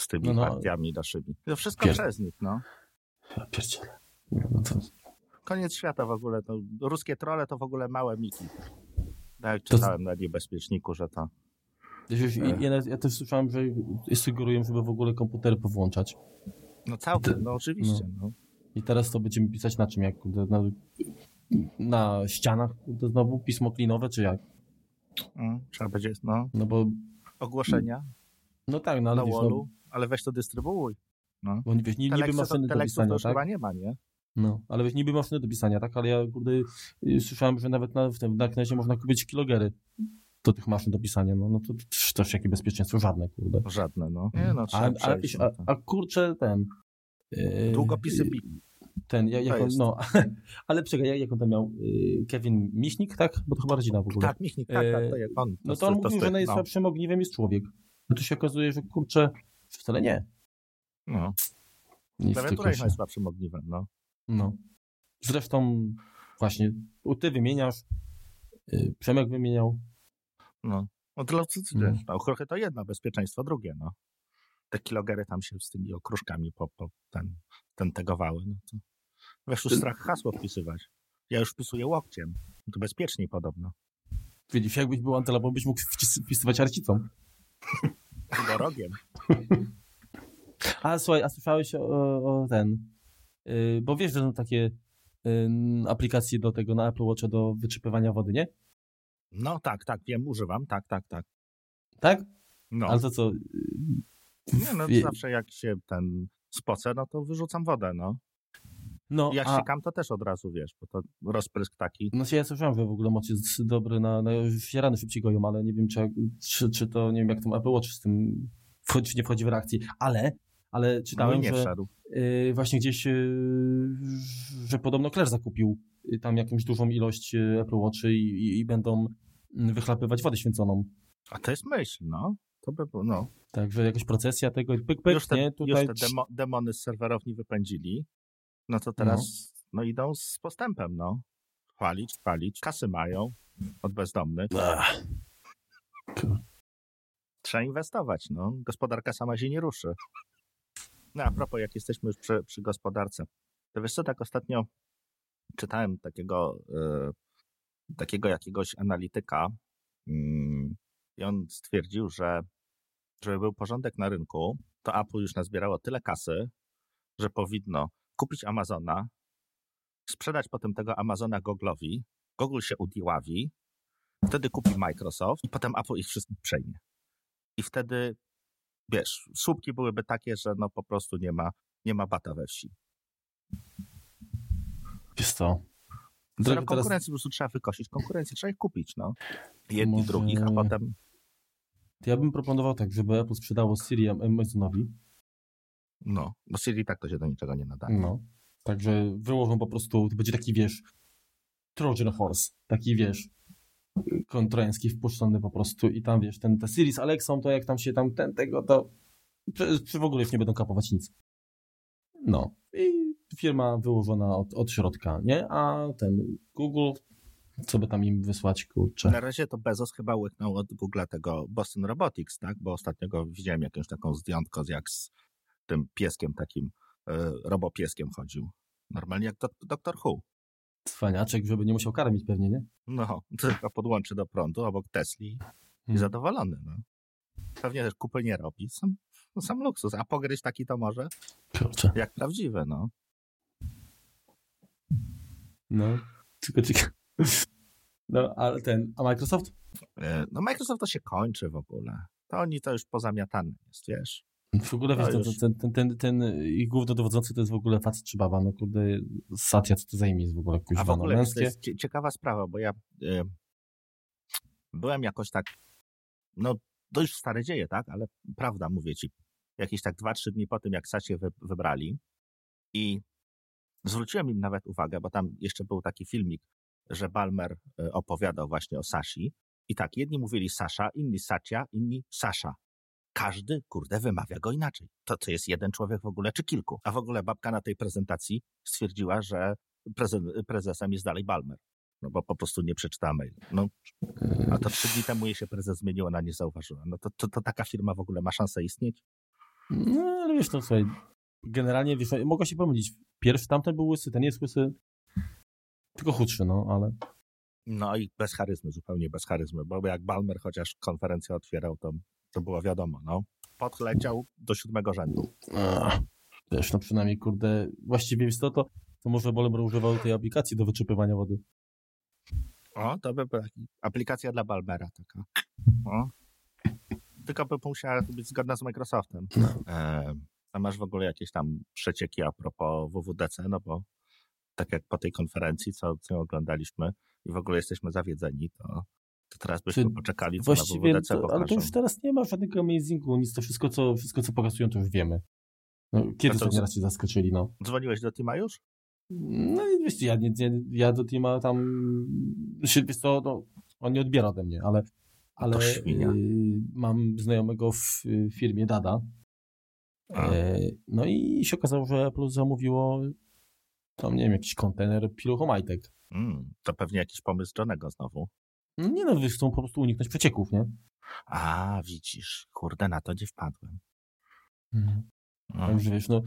z tymi No, no. partiami naszymi. To wszystko Pier- przez nich, no. ja pierdzielę. No to, Koniec świata w ogóle. To, ruskie trole to w ogóle małe miki. Tak, To- czytałem na niebezpieczniku, że to. Ja, ja, ja też słyszałem, że sugerują, żeby w ogóle komputery powłączać. No całkiem, no oczywiście. No. I teraz to będziemy pisać na czym? Jak na, na ścianach kurde, znowu pismo klinowe, czy jak? Mm, trzeba będzie, no, No bo, ogłoszenia no tak, no ale na wiesz, no, ale weź to dystrybuuj. No. bo wiesz, ni- niby to, maszyny do to pisania, już tak? chyba nie ma, nie? No, ale wiesz, niby maszyny do pisania, tak? Ale ja kurde, y, słyszałem, że nawet na, w tym, na Knezie można kupić kilogery do tych maszyn do pisania. No, no to też, jakie bezpieczeństwo? Żadne, kurde. Żadne, no. Nie, no a, a, a, no to. a kurczę ten... yy, Długopisy yy, bi. Ten, jak, jak To on, jest. no, ale czekaj, jak, jak on tam miał? Yy, Kevin Miśnik, tak? Bo to chyba rodzina w ogóle. Tak, Michnik, tak, tak, to on. No to on mówił, że styk, najsłabszym ogniwem jest człowiek. No to się okazuje, że kurczę, wcale nie. No. Nic Klawiatura jest najsłabszym ogniwem, no. No. Zresztą właśnie ty wymieniasz, yy, Przemek wymieniał. No, no to, No. no. no trochę to jedno, bezpieczeństwo drugie, no. Te kilogery tam się z tymi okruszkami po, po ten, ten tegowały, no to. Wiesz, już strach hasło wpisywać. Ja już wpisuję łokciem. To bezpieczniej podobno. Widzisz, jakbyś był antylopą, byś mógł wpisywać arcicą. Albo rogiem. A słuchaj, a słyszałeś o, o ten, yy, bo wiesz, że są takie yy, aplikacje do tego na Apple Watcha do wyczypywania wody, nie? No tak, tak, wiem, używam, tak, tak, tak. Tak? No. Ale to co? Nie, no zawsze jak się ten spocę, no to wyrzucam wodę, no. No, jak a... sikam, to też od razu, wiesz, bo to rozprysk taki. No się ja słyszałem, że w ogóle moc jest dobry na, na rany szybciej goją, ale nie wiem, czy, czy, czy to, nie wiem, jak tam Apple Watch z tym wchodzi, czy nie wchodzi w reakcję, ale, ale czytałem, no nie że yy, właśnie gdzieś, yy, że podobno Claire zakupił tam jakąś dużą ilość Apple Watchy i, i, i będą wychlapywać wodę święconą. A to jest myśl, no. To by było, no. Także jakaś procesja tego, pyk, pyk, już te, nie? Tutaj... Już te demo, demony z serwerowni wypędzili, no to teraz no. no. idą z postępem, no. Chwalić, chwalić, kasy mają od bezdomnych. Ach. Trzeba inwestować, no. Gospodarka sama się nie ruszy. No a propos, jak jesteśmy już przy, przy gospodarce, to wiesz co, tak ostatnio czytałem takiego, y, takiego jakiegoś analityka y, i on stwierdził, że żeby był porządek na rynku, to Apple już nazbierało tyle kasy, że powinno kupić Amazona, sprzedać potem tego Amazona Google'owi, Google się udiławi, wtedy kupi Microsoft i potem Apple ich wszystkich przejmie. I wtedy, wiesz, słupki byłyby takie, że no po prostu nie ma, nie ma bata we wsi. Wiesz co? Zero konkurencji teraz... po prostu trzeba wykosić. Konkurencję trzeba ich kupić, no. Jedni, Może... drugich, a potem... Ja bym proponował tak, żeby Apple sprzedało Siri Amazonowi. No, bo Siri tak to się do niczego nie nadaje. No. Także wyłożą po prostu, to będzie taki, wiesz, Trojan Horse, taki, wiesz, kontrański wpuszczony po prostu i tam, wiesz, ten, te Siri z Alexą, to jak tam się tam ten, tego, to czy, czy w ogóle już nie będą kapować nic. No. I firma wyłożona od, od środka, nie? A ten Google, co by tam im wysłać, kurczę. Na razie to Bezos chyba łyknął od Google tego Boston Robotics, tak? Bo ostatnio widziałem jakąś taką zdjątko jak z tym pieskiem takim, e, robopieskiem chodził. Normalnie jak do, doktor Who. Cwaniaczek, żeby nie musiał karmić pewnie, nie? No, tylko podłączy do prądu obok Tesli i hmm. zadowolony, no. Pewnie też kupy nie robi. Sam, no, sam luksus. A pogryźć taki to może? Kurczę. Jak prawdziwe, no. No, tylko ciekawe. No, ale ten, a Microsoft? E, no Microsoft to się kończy w ogóle. To oni to już pozamiatane jest, wiesz. W ogóle wiesz, ten, ten, ten, ten, ten ich głównodowodzący to jest w ogóle facet czy baba, no kurde, Satya, co to zajmie jest w ogóle? Kuźwa, A w ogóle no, to jest ciekawa sprawa, bo ja y, byłem jakoś tak, no już stare dzieje, tak, ale prawda, mówię ci, jakieś tak dwa, trzy dni po tym, jak wy, wybrali i zwróciłem im nawet uwagę, bo tam jeszcze był taki filmik, że Balmer y, opowiadał właśnie o Sasi i tak, jedni mówili Sasza, inni Sacia, inni Sasza każdy, kurde, wymawia go inaczej. To, to jest jeden człowiek w ogóle, czy kilku. A w ogóle babka na tej prezentacji stwierdziła, że prezesem jest dalej Balmer. No bo po prostu nie przeczytała mail. No, a to trzy dni temu jej się prezes zmienił, ona nie zauważyła. No to, to, to taka firma w ogóle ma szansę istnieć? No, ale wiesz, no słuchaj, generalnie, wiesz, mogła się pomylić. Pierwszy tamten był łysy, ten jest łysy, tylko chudszy, no, ale... No i bez charyzmy, zupełnie bez charyzmy, bo jak Balmer chociaż konferencję otwierał, to to było wiadomo, no. Podleciał do siódmego rzędu. Ach, wiesz, no przynajmniej, kurde, właściwie jest to, to, to może Bolmer używał tej aplikacji do wyczepywania wody. O, to by była aplikacja dla Balmera taka. O. Tylko by musiała być zgodna z Microsoftem. No. E, a masz w ogóle jakieś tam przecieki a propos WWDC, no bo tak jak po tej konferencji, co, co oglądaliśmy i w ogóle jesteśmy zawiedzeni, to to teraz byśmy Czy poczekali, właściwie, to, Ale to już teraz nie ma żadnego amazingu, nic, to wszystko, co, wszystko, co pokazują, to już wiemy. No, kiedy ostatni raz się zaskoczyli, no. Dzwoniłeś do Tima już? No i wiesz, ja, nie, nie, ja do Tima tam, wiesz co, no, on nie odbiera ode mnie, ale, ale y, mam znajomego w firmie Dada. E, no i się okazało, że Apple zamówiło tam, nie wiem, jakiś kontener piluchomajtek. Mm, to pewnie jakiś pomysł Johnego znowu. No nie no, chcą po prostu uniknąć przecieków, nie? A, widzisz, kurde, na to nie wpadłem. Mhm. No. Także wiesz, no,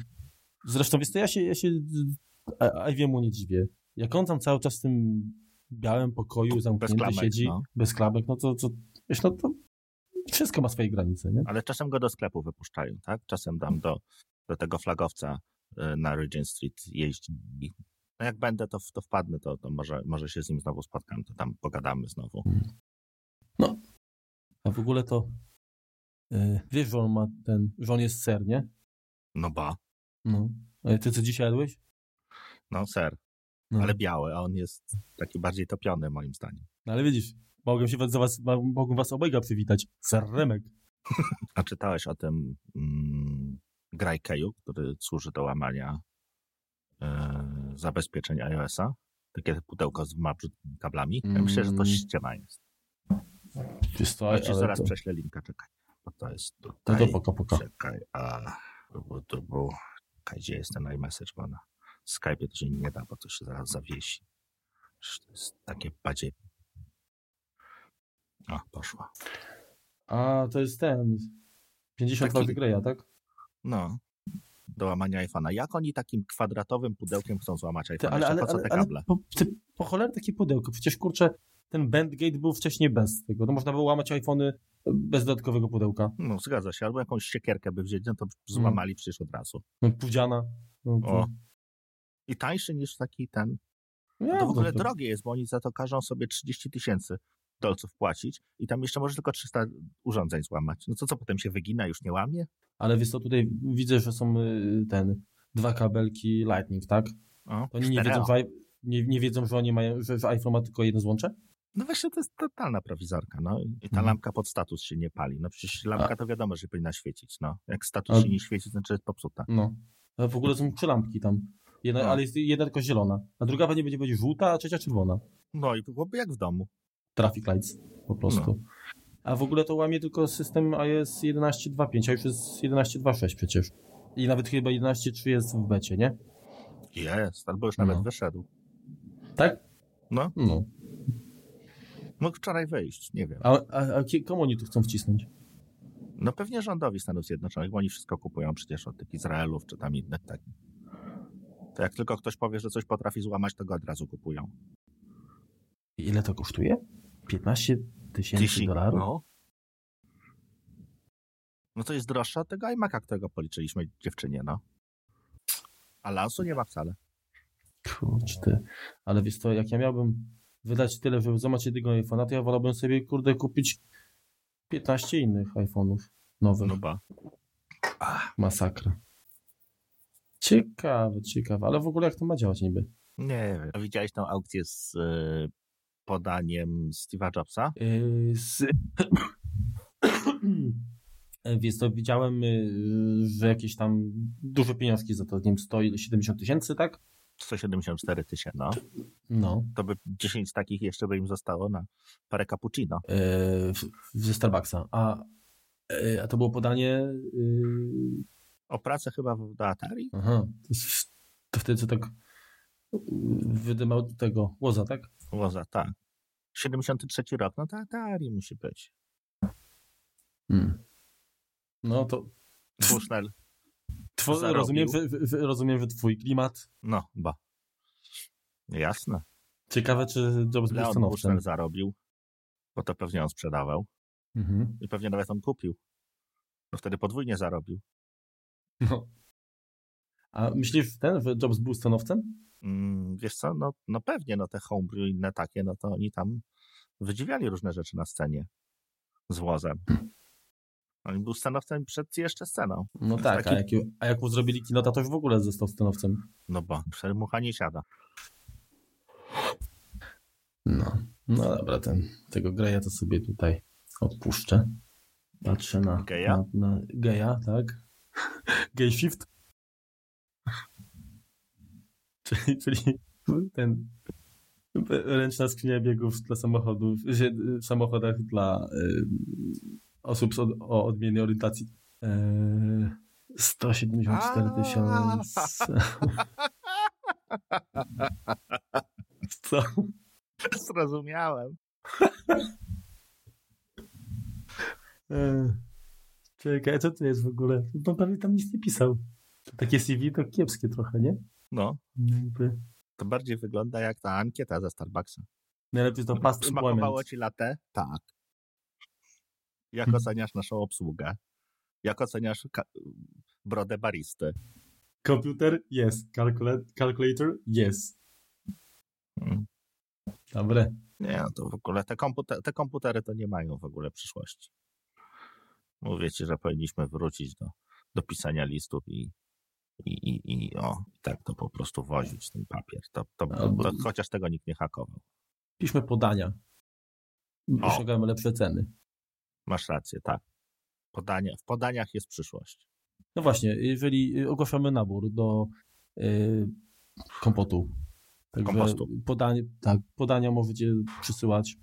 zresztą wiesz, to ja się, ja się Iwiemu nie dziwię. jak on tam cały czas w tym białym pokoju zamknięty klamek, siedzi, no. bez klapek, no to, to wiesz, no to wszystko ma swoje granice, nie? Ale czasem go do sklepu wypuszczają, tak? Czasem tam do, do tego flagowca y, na Regent Street jeździ. No jak będę, to, to wpadnę, to, to może, może się z nim znowu spotkam, to tam pogadamy znowu. A w ogóle to yy, wiesz, że on ma ten, że on jest ser, nie? No ba, No. A ty co dzisiaj jadłeś? no ser, No. ale biały, a on jest taki bardziej topiony moim zdaniem. No ale widzisz, mogłem się was, za was, mogłem was obojga przywitać. Ser Remek. A czytałeś o tym mm, Grajkeju, który służy do łamania e, zabezpieczeń iOS-a? Takie pudełko z brzydkimi kablami. Ja myślę, że to Mm. ściema jest. Wiesz co, Ja zaraz to, prześlę linka, czekaj. Bo to jest no tutaj. to poka, poka. Czekaj, a był, to był, czekaj, gdzie jest ten iMessage, bo na Skype'ie to się nie da, bo to się zaraz zawiesi. To jest takie badzie. O, poszła. A, to jest ten, 52 Taki- Greya, tak? No, do łamania iPhone'a. Jak oni takim kwadratowym pudełkiem chcą złamać iPhone'a? ale, ale, ale, ale po, ty, po cholerę takie pudełko. Przecież kurczę, ten Bandgate był wcześniej bez tego. No można było łamać iPhony bez dodatkowego pudełka. No, zgadza się. Albo jakąś siekierkę by wzięli, no to złamali przecież od razu. No, Pudziana. No, to... O. I tańszy niż taki ten. To w ogóle to- drogie jest, bo oni za to każą sobie 30 tysięcy dolców płacić i tam jeszcze może tylko 300 urządzeń złamać. No to co, potem się wygina, już nie łamie? Ale wiesz co, tutaj widzę, że są y, ten, dwa kabelki Lightning, tak? O, To oni nie wiedzą, że, nie, nie wiedzą, że oni mają, że, że iPhone ma tylko jedno złącze? No właśnie, to jest totalna prowizorka, no. I ta Mhm. lampka pod status się nie pali. No przecież lampka to wiadomo, że powinna świecić, no. Jak status A- się nie świeci, to znaczy jest popsuta. No. A w ogóle są trzy lampki tam. Jedna, No. Ale jest jedna tylko zielona. A druga pewnie będzie, będzie żółta, a trzecia czerwona. No i byłoby jak w domu. Traffic lights po prostu. No. A w ogóle to łamie tylko system iOS 11.2.5, a już jest 11.2.6 przecież. I nawet chyba 11.3 jest w becie, nie? Jest, albo już nawet No. wyszedł. Tak? No. No. Mógł wczoraj wyjść, nie wiem. A, a, a komu oni tu chcą wcisnąć? No pewnie rządowi Stanów Zjednoczonych, bo oni wszystko kupują przecież od tych Izraelów czy tam innych takich. To jak tylko ktoś powie, że coś potrafi złamać, to go od razu kupują. Ile to kosztuje? 15 tysięcy dolarów? No. no to jest droższe od tego iMac'a, którego policzyliśmy dziewczynie, no. A lansu nie ma wcale. Kurczę, ty. Ale wiesz co, jak ja miałbym wydać tyle, żeby złamać jednego iPhone'a, to ja wolałbym sobie, kurde, kupić 15 innych iPhone'ów nowych. No ba. Masakra. Ciekawe, ciekawe. Ale w ogóle jak to ma działać niby? Nie wiem. A Widziałeś tą aukcję z y, podaniem Steve'a Jobsa? Yy, z... Wiesz to widziałem, yy, że jakieś tam duże pieniążki za to, nie wiem, 170 tysięcy, tak? 174 tysięcy, no. No. To by 10 takich jeszcze by im zostało na parę cappuccino. Yy, ze Starbucksa. A, yy, a to było podanie... Yy... O pracę chyba w- do Atari? Aha. To, wtedy co tak wydymał tego łoza, tak? Łoza, tak. 73 rok, no to Atari musi być. Hmm. No to Bushnell, two, rozumiem, rozumiem, że twój klimat. no, ba. Jasne. Ciekawe, czy Jobs był Leon stanowczym. Bushnell zarobił, bo to pewnie on sprzedawał Mhm. i pewnie nawet on kupił. No wtedy podwójnie zarobił. No. A myślisz ten, że Jobs był stanowcem? Mm, wiesz co, no, no pewnie, no te homebrew i inne takie, no to oni tam wydziwiali różne rzeczy na scenie z włozem. On był scenowcem przed jeszcze sceną. No tak, a, Taki- jak, a jak mu zrobili kinota, to już w ogóle został stanowcem. No bo przemucha nie siada. No. No dobra, ten, tego Greya to sobie tutaj odpuszczę. Patrzę na Geja? Na, na geja, tak? Gay shift. Czyli, czyli ten ręczna skrzynia biegów dla samochodów, w samochodach dla y, osób od, o odmiennej orientacji. E, 174 tysiące. Co? Zrozumiałem. E, czekaj, co to jest w ogóle? No prawie tam nic nie pisał. Takie CV to kiepskie trochę, nie? No, Jakby. To bardziej wygląda jak ta ankieta ze Starbucksa. Najlepiej to past Smakowało ci latte? Tak. Jak Hmm. oceniasz naszą obsługę? Jak oceniasz brodę baristy? Komputer? Yes. Calcula- calculator? Yes. Mm. Dobre. Nie, to w ogóle te, komputer, te komputery to nie mają w ogóle przyszłości. Mówię ci, że powinniśmy wrócić do, do pisania listów i, i, i, i o, tak to po prostu wozić ten papier. To, to, Albo- to, chociaż tego nikt nie hakował. Piszmy podania. Osiągamy lepsze ceny. Masz rację, tak. Podania, w podaniach jest przyszłość. No właśnie, jeżeli ogłaszamy nabór do y, kompotu, także Kompostu. podanie, tak, podania możecie przysyłać.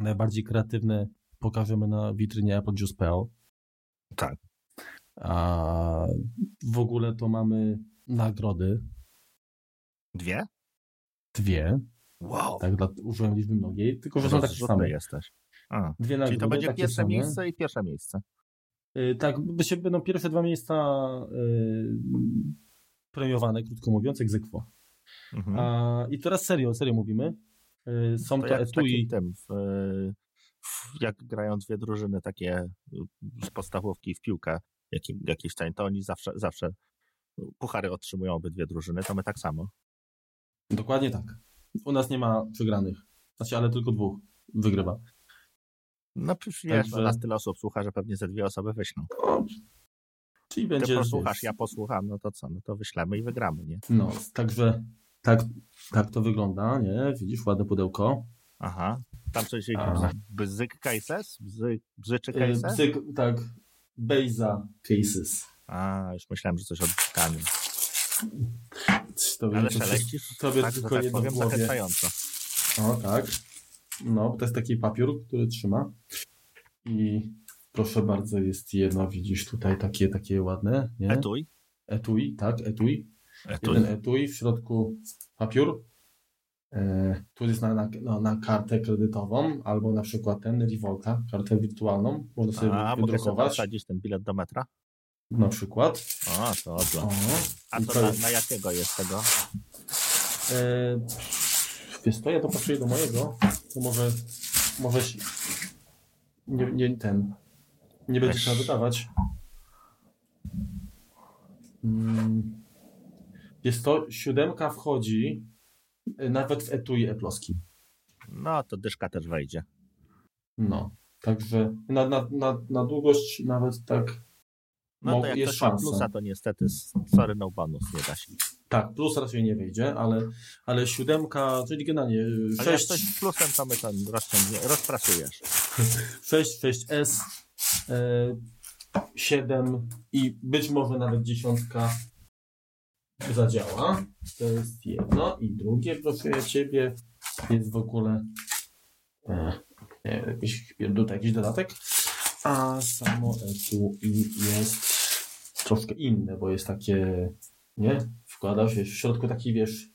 Najbardziej kreatywne pokażemy na witrynie applejuice.pl. Tak. A w ogóle to mamy nagrody, Dwie? dwie, Wow. tak, dla, użyłem liczby mnogiej, tylko że są takie same. jesteś. A, Dwie nagrody, czyli to będzie pierwsze same. miejsce i pierwsze miejsce. Y, Tak, będzie- będą pierwsze dwa miejsca y, premiowane, krótko mówiąc, egzekwo. Mhm. A, I teraz serio, serio mówimy. Y, Są to, w etui. takim tym, w, w, jak grają dwie drużyny takie z podstawówki w piłkę, jakie, jakieś ten, to oni zawsze, zawsze puchary otrzymują obydwie drużyny, to my tak samo. Dokładnie tak. U nas nie ma przegranych. Znaczy, ale tylko dwóch wygrywa. No przecież Także- no, nas tyle osób słucha, że pewnie ze dwie osoby wyślą. Czyli Ty będzie. posłuchasz, wiesz, ja posłucham, no to co, no to wyślemy i wygramy, nie? No, także tak, tak to wygląda, nie? Widzisz, ładne pudełko. Aha. Tam coś A. bzyk cases? Bzy, bzyczy Y, cases? Bzyk, tak, Bejza Cases. A, już myślałem, że coś o bzykaniu. To Ale szeleścisz, tobie tak, tylko tak jedno powiem, głowie. O, tak. No, to jest taki papier, który trzyma. I proszę bardzo, jest jedno, widzisz tutaj takie, takie ładne, nie? Etui? Etui, tak, etui. Etui. Jeden etui, w środku papier. E, tu jest na, na, na, na kartę kredytową, albo na przykład ten Revolta, kartę wirtualną. Można sobie A, mogę wydrukować, wsadzić ten bilet do metra? na przykład. O, to. O, A to to na, na jakiego jest tego? E, wiesz co, ja to patrzę do mojego, to może, może nie, nie ten, nie będzie trzeba wydawać. Mm, Jest to, siódemka wchodzi nawet w etui eploski. No, to dyszka też wejdzie. No, także na, na, na, na długość nawet tak, No to jak jest ktoś ma szansa. plusa, to niestety sorry, no bonus, nie da się. tak, plus raczej nie wejdzie, ale, ale siódemka, czyli generalnie Ale jak 6, ktoś z plusem, to my rozciągnie, rozpracujesz. 6, 6S, e, 7 i być może nawet dziesiątka zadziała. To jest jedno. I drugie, proszę ja ciebie, jest w ogóle e, nie wiem, jakiś, tutaj jakiś dodatek. A samo tu jest troszkę inne, bo jest takie, nie? Wkłada się w środku taki, wiesz,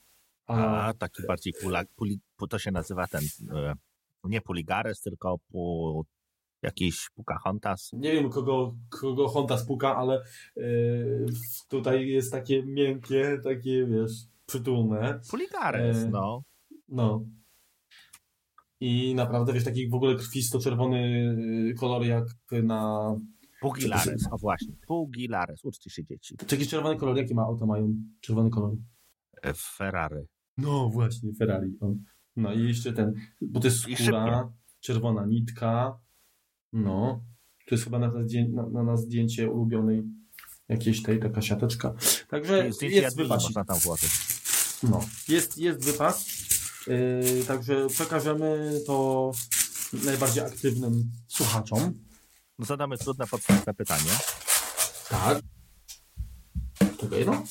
a, A taki bardziej pula, puli, pu- to się nazywa ten, e, nie puligares, tylko pu, jakiś Pocahontas. Nie wiem, kogo, kogo Honda spuka, ale yy, tutaj jest takie miękkie, takie, wiesz, przytulne. Puligares, E, no. No. I naprawdę, wiesz, taki w ogóle krwisto-czerwony yy, kolor jak na... Pugilares, o właśnie. Pugilares, uczcie się dzieci. Taki czerwony kolor, jaki ma auto mają? Czerwony kolor. E, Ferrari. No właśnie, Ferrari. No i jeszcze ten, bo to jest skóra, czerwona nitka. No. To jest chyba na, na, na nas zdjęcie ulubionej jakiejś tej, taka siateczka. Także jest tam włożyć. No, jest, jest wypas. Yy, także przekażemy to najbardziej aktywnym słuchaczom. No zadamy trudne, podstawne pytanie. Tak. Tylko jedno?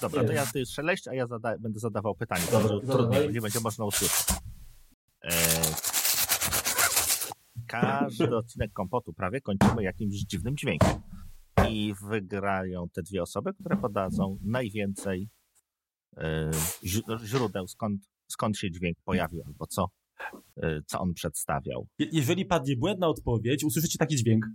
Dobra, to ja ty szeleść, a ja zada będę zadawał pytanie. Dobra, trudniej, nie będzie można usłyszeć. E, każdy odcinek kompotu prawie kończymy jakimś dziwnym dźwiękiem. I wygrają te dwie osoby, które podadzą najwięcej e, źródeł, skąd, skąd się dźwięk pojawił, albo co, e, co on przedstawiał. Je- jeżeli padnie błędna odpowiedź, usłyszycie taki dźwięk.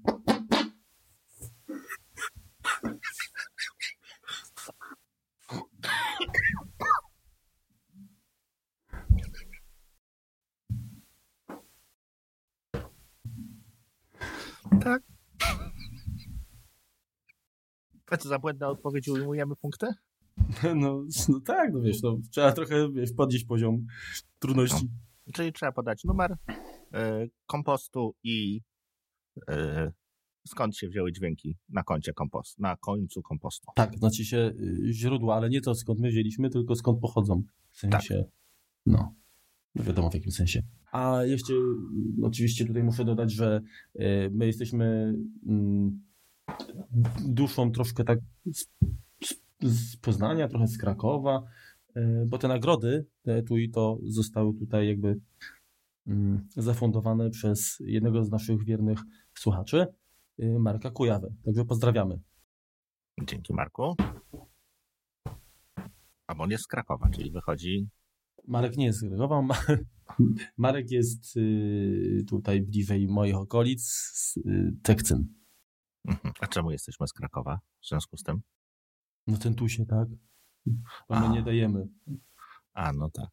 Tak. A co za błędne odpowiedzi ujmujemy punkty? No, no tak, no wiesz, no, trzeba trochę wiesz, podnieść poziom trudności. No. Czyli trzeba podać numer y, kompostu i y, skąd się wzięły dźwięki na koncie kompostu, na końcu kompostu. Tak, znaczy się y, źródła, ale nie to skąd my wzięliśmy, tylko skąd pochodzą. W sensie, tak. no, no wiadomo w jakim sensie. A jeszcze y, oczywiście tutaj muszę dodać, że y, my jesteśmy mm, duszą troszkę tak z, z Poznania, trochę z Krakowa, bo te nagrody, te tu i to zostały tutaj jakby mm, zafundowane przez jednego z naszych wiernych słuchaczy. Y, Marka Kujawy. Także pozdrawiamy. Dzięki Marku. A on jest z Krakowa, czyli wychodzi. Marek nie jest z Krakowa. Marek jest y, tutaj bliżej moich okolic, y, Tekcyn. Mhm. A czemu jesteśmy z Krakowa w związku z tym? No ten tu się, tak? Bo my nie dajemy. A, no tak.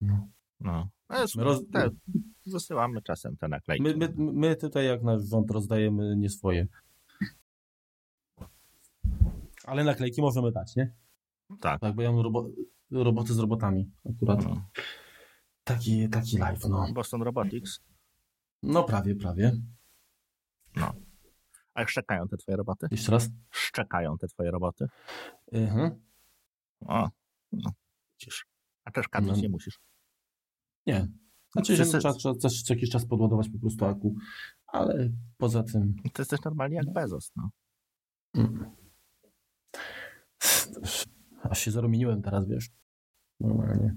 No. no. Roz... Te, wysyłamy czasem te naklejki. My, my, my tutaj jak nasz rząd rozdajemy nie swoje. Ale naklejki możemy dać, nie? Tak. Tak, bo ja mam robo roboty z robotami akurat. No. Taki, taki live, no. Boston Robotics? No prawie, prawie. No. A jak szczekają te twoje roboty? Jeszcze raz? Szczekają te twoje roboty? Mhm. O, no. Widzisz. A też kapić no. nie musisz. Nie. Znaczy, że trzeba, trzeba co jakiś czas podładować po prostu aku, ale poza tym... To jest też normalnie jak Bezos, no. Mm. Aż się zarumieniłem teraz, wiesz. Normalnie.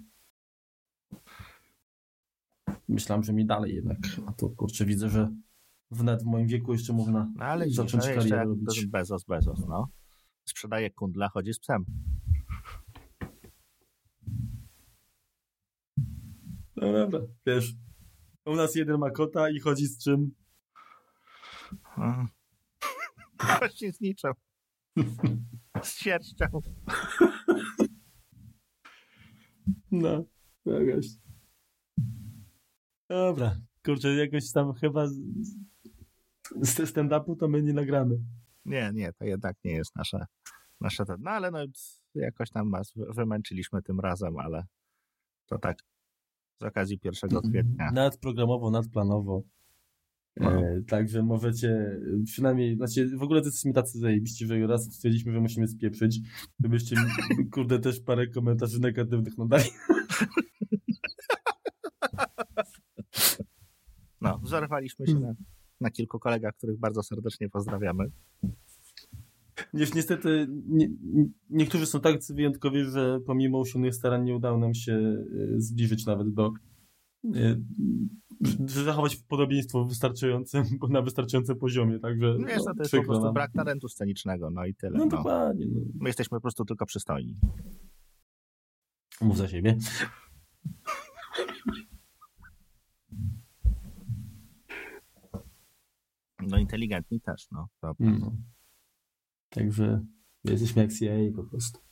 Myślałem, że mi dalej jednak, a to kurczę widzę, że wnet w moim wieku jeszcze można no, ale zacząć no, karierę robić. Bezos, Bezos, no. Sprzedaje kundla, chodzi z psem. No dobra, wiesz. U nas jeden ma kota i chodzi z czym? Właśnie z niczym. Z sierścią. No, jakaś. Dobra, kurczę, jakoś tam chyba z stand-upu to my nie nagramy. Nie, nie, to jednak nie jest nasze, nasze no ale no jakoś tam was wymęczyliśmy tym razem, ale to tak z okazji 1 kwietnia. Nadprogramowo, nadplanowo. No. E, także możecie przynajmniej, znaczy w ogóle to jesteśmy tacy zajebiści, że raz stwierdziliśmy, że musimy spieprzyć, żebyście kurde też parę komentarzy negatywnych nadali. No, wzorowaliśmy się na, na kilku kolegach, których bardzo serdecznie pozdrawiamy. Niestety nie, niektórzy są tak wyjątkowi, że pomimo usilnych starań nie udało nam się e, zbliżyć nawet do zachować podobieństwo wystarczające, na wystarczającym poziomie, także no, wiesz, no, to jest po prostu nam. brak talentu scenicznego, no i tyle. No, no. dokładnie. No. My jesteśmy po prostu tylko przystojni. Mów za siebie. No inteligentni też, no. To... no. Także jesteśmy jak CIA po prostu.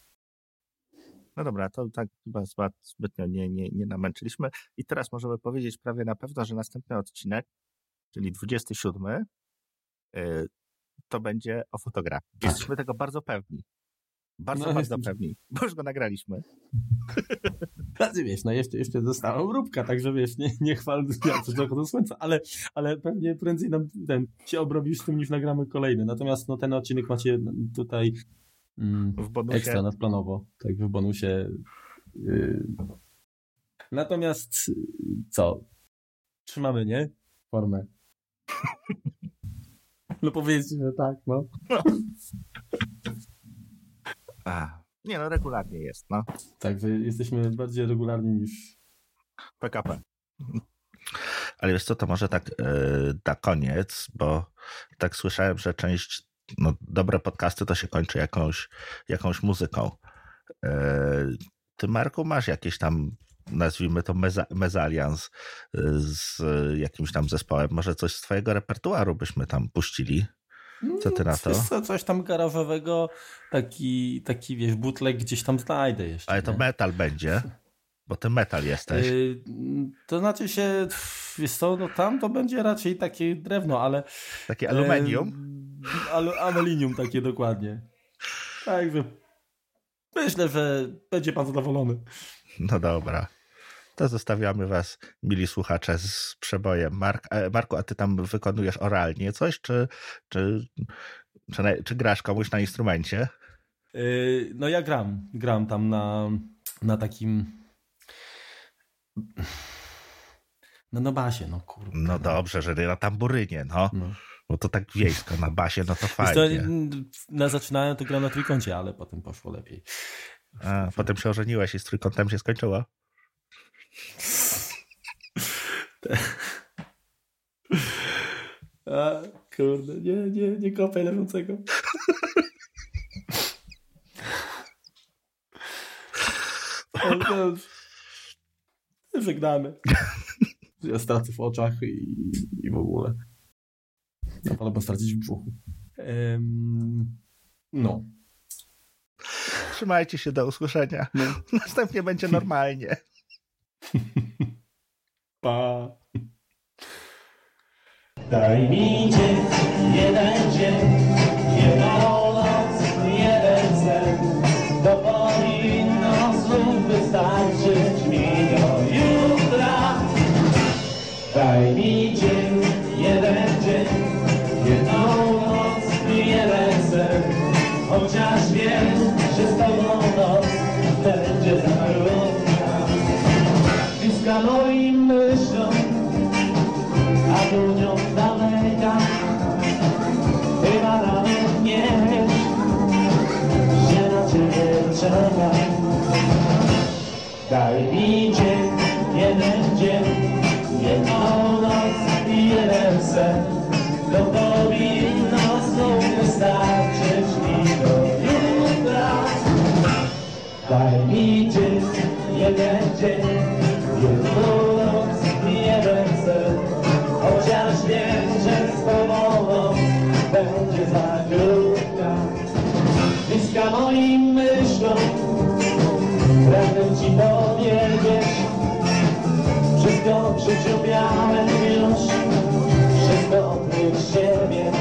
No dobra, to tak chyba zbytnio nie, nie, nie namęczyliśmy. I teraz możemy powiedzieć prawie na pewno, że następny odcinek, czyli 27, yy, to będzie o fotografii. Tak. Jesteśmy tego bardzo pewni. Bardzo, no, bardzo pewni, bo już go nagraliśmy. Znaczy wiesz, no jeszcze, jeszcze została obróbka, także wiesz, nie, nie chwal trochę do słońca, ale, ale pewnie prędzej nam ten się obrobisz z tym, niż nagramy kolejny. Natomiast no, ten odcinek macie tutaj w bonusie. ekstra nadplanowo, tak w bonusie. Yy. Natomiast co? Trzymamy, nie? Formę. No powiedzcie, że tak, no. A, nie no, regularnie jest, no. Tak, jesteśmy bardziej regularni niż PKP. Ale wiesz co, to może tak yy, na koniec, bo tak słyszałem, że część, no dobre podcasty to się kończy jakąś, jakąś muzyką. Yy, ty Marku masz jakieś tam nazwijmy to meza, mezalians e, z jakimś tam zespołem. Może coś z twojego repertuaru byśmy tam puścili? Co ty na to? Co, coś tam garażowego, taki, taki wiesz, bootleg gdzieś tam znajdę jeszcze. Ale to nie? metal będzie. Bo ty metal jesteś. Yy, to znaczy się, wiesz co, no tam to będzie raczej takie drewno, ale... Takie aluminium? Yy, alu, aluminium takie dokładnie. Także myślę, że będzie pan zadowolony. No dobra. To zostawiamy was, mili słuchacze, z przebojem. Mark, e, Marku, a ty tam wykonujesz oralnie coś, czy, czy, czy, czy grasz komuś na instrumencie? Yy, no ja gram. Gram tam na, na takim no na basie, no kurde. No dobrze, że na tamburynie, no. no. Bo to tak wiejsko, na basie, no to fajnie. To, na zaczynałem to gram na trójkącie, ale potem poszło lepiej. A, potem się i z trójkątem się skończyło? A, kurde, nie, nie, nie kopaj leżącego. Żegnamy. Ja stracę w oczach i, i w ogóle. Albo stracić w brzuchu. Um, no. Trzymajcie się, do usłyszenia. No. Następnie będzie normalnie. pa. Daj mi dzień, jeden dzień, jedną Daj mi dzień, jeden dzień, jedną noc i jeden sen. To powinno znów wystarczyć mi do jutra. Daj mi dzień, jeden dzień, jedną noc i jeden sen. Chociaż wiem, że z tobą będzie za krótka. Bliska moim wszystko w życiu miałem już, wszystko oprócz siebie.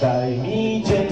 Daj mi dzień,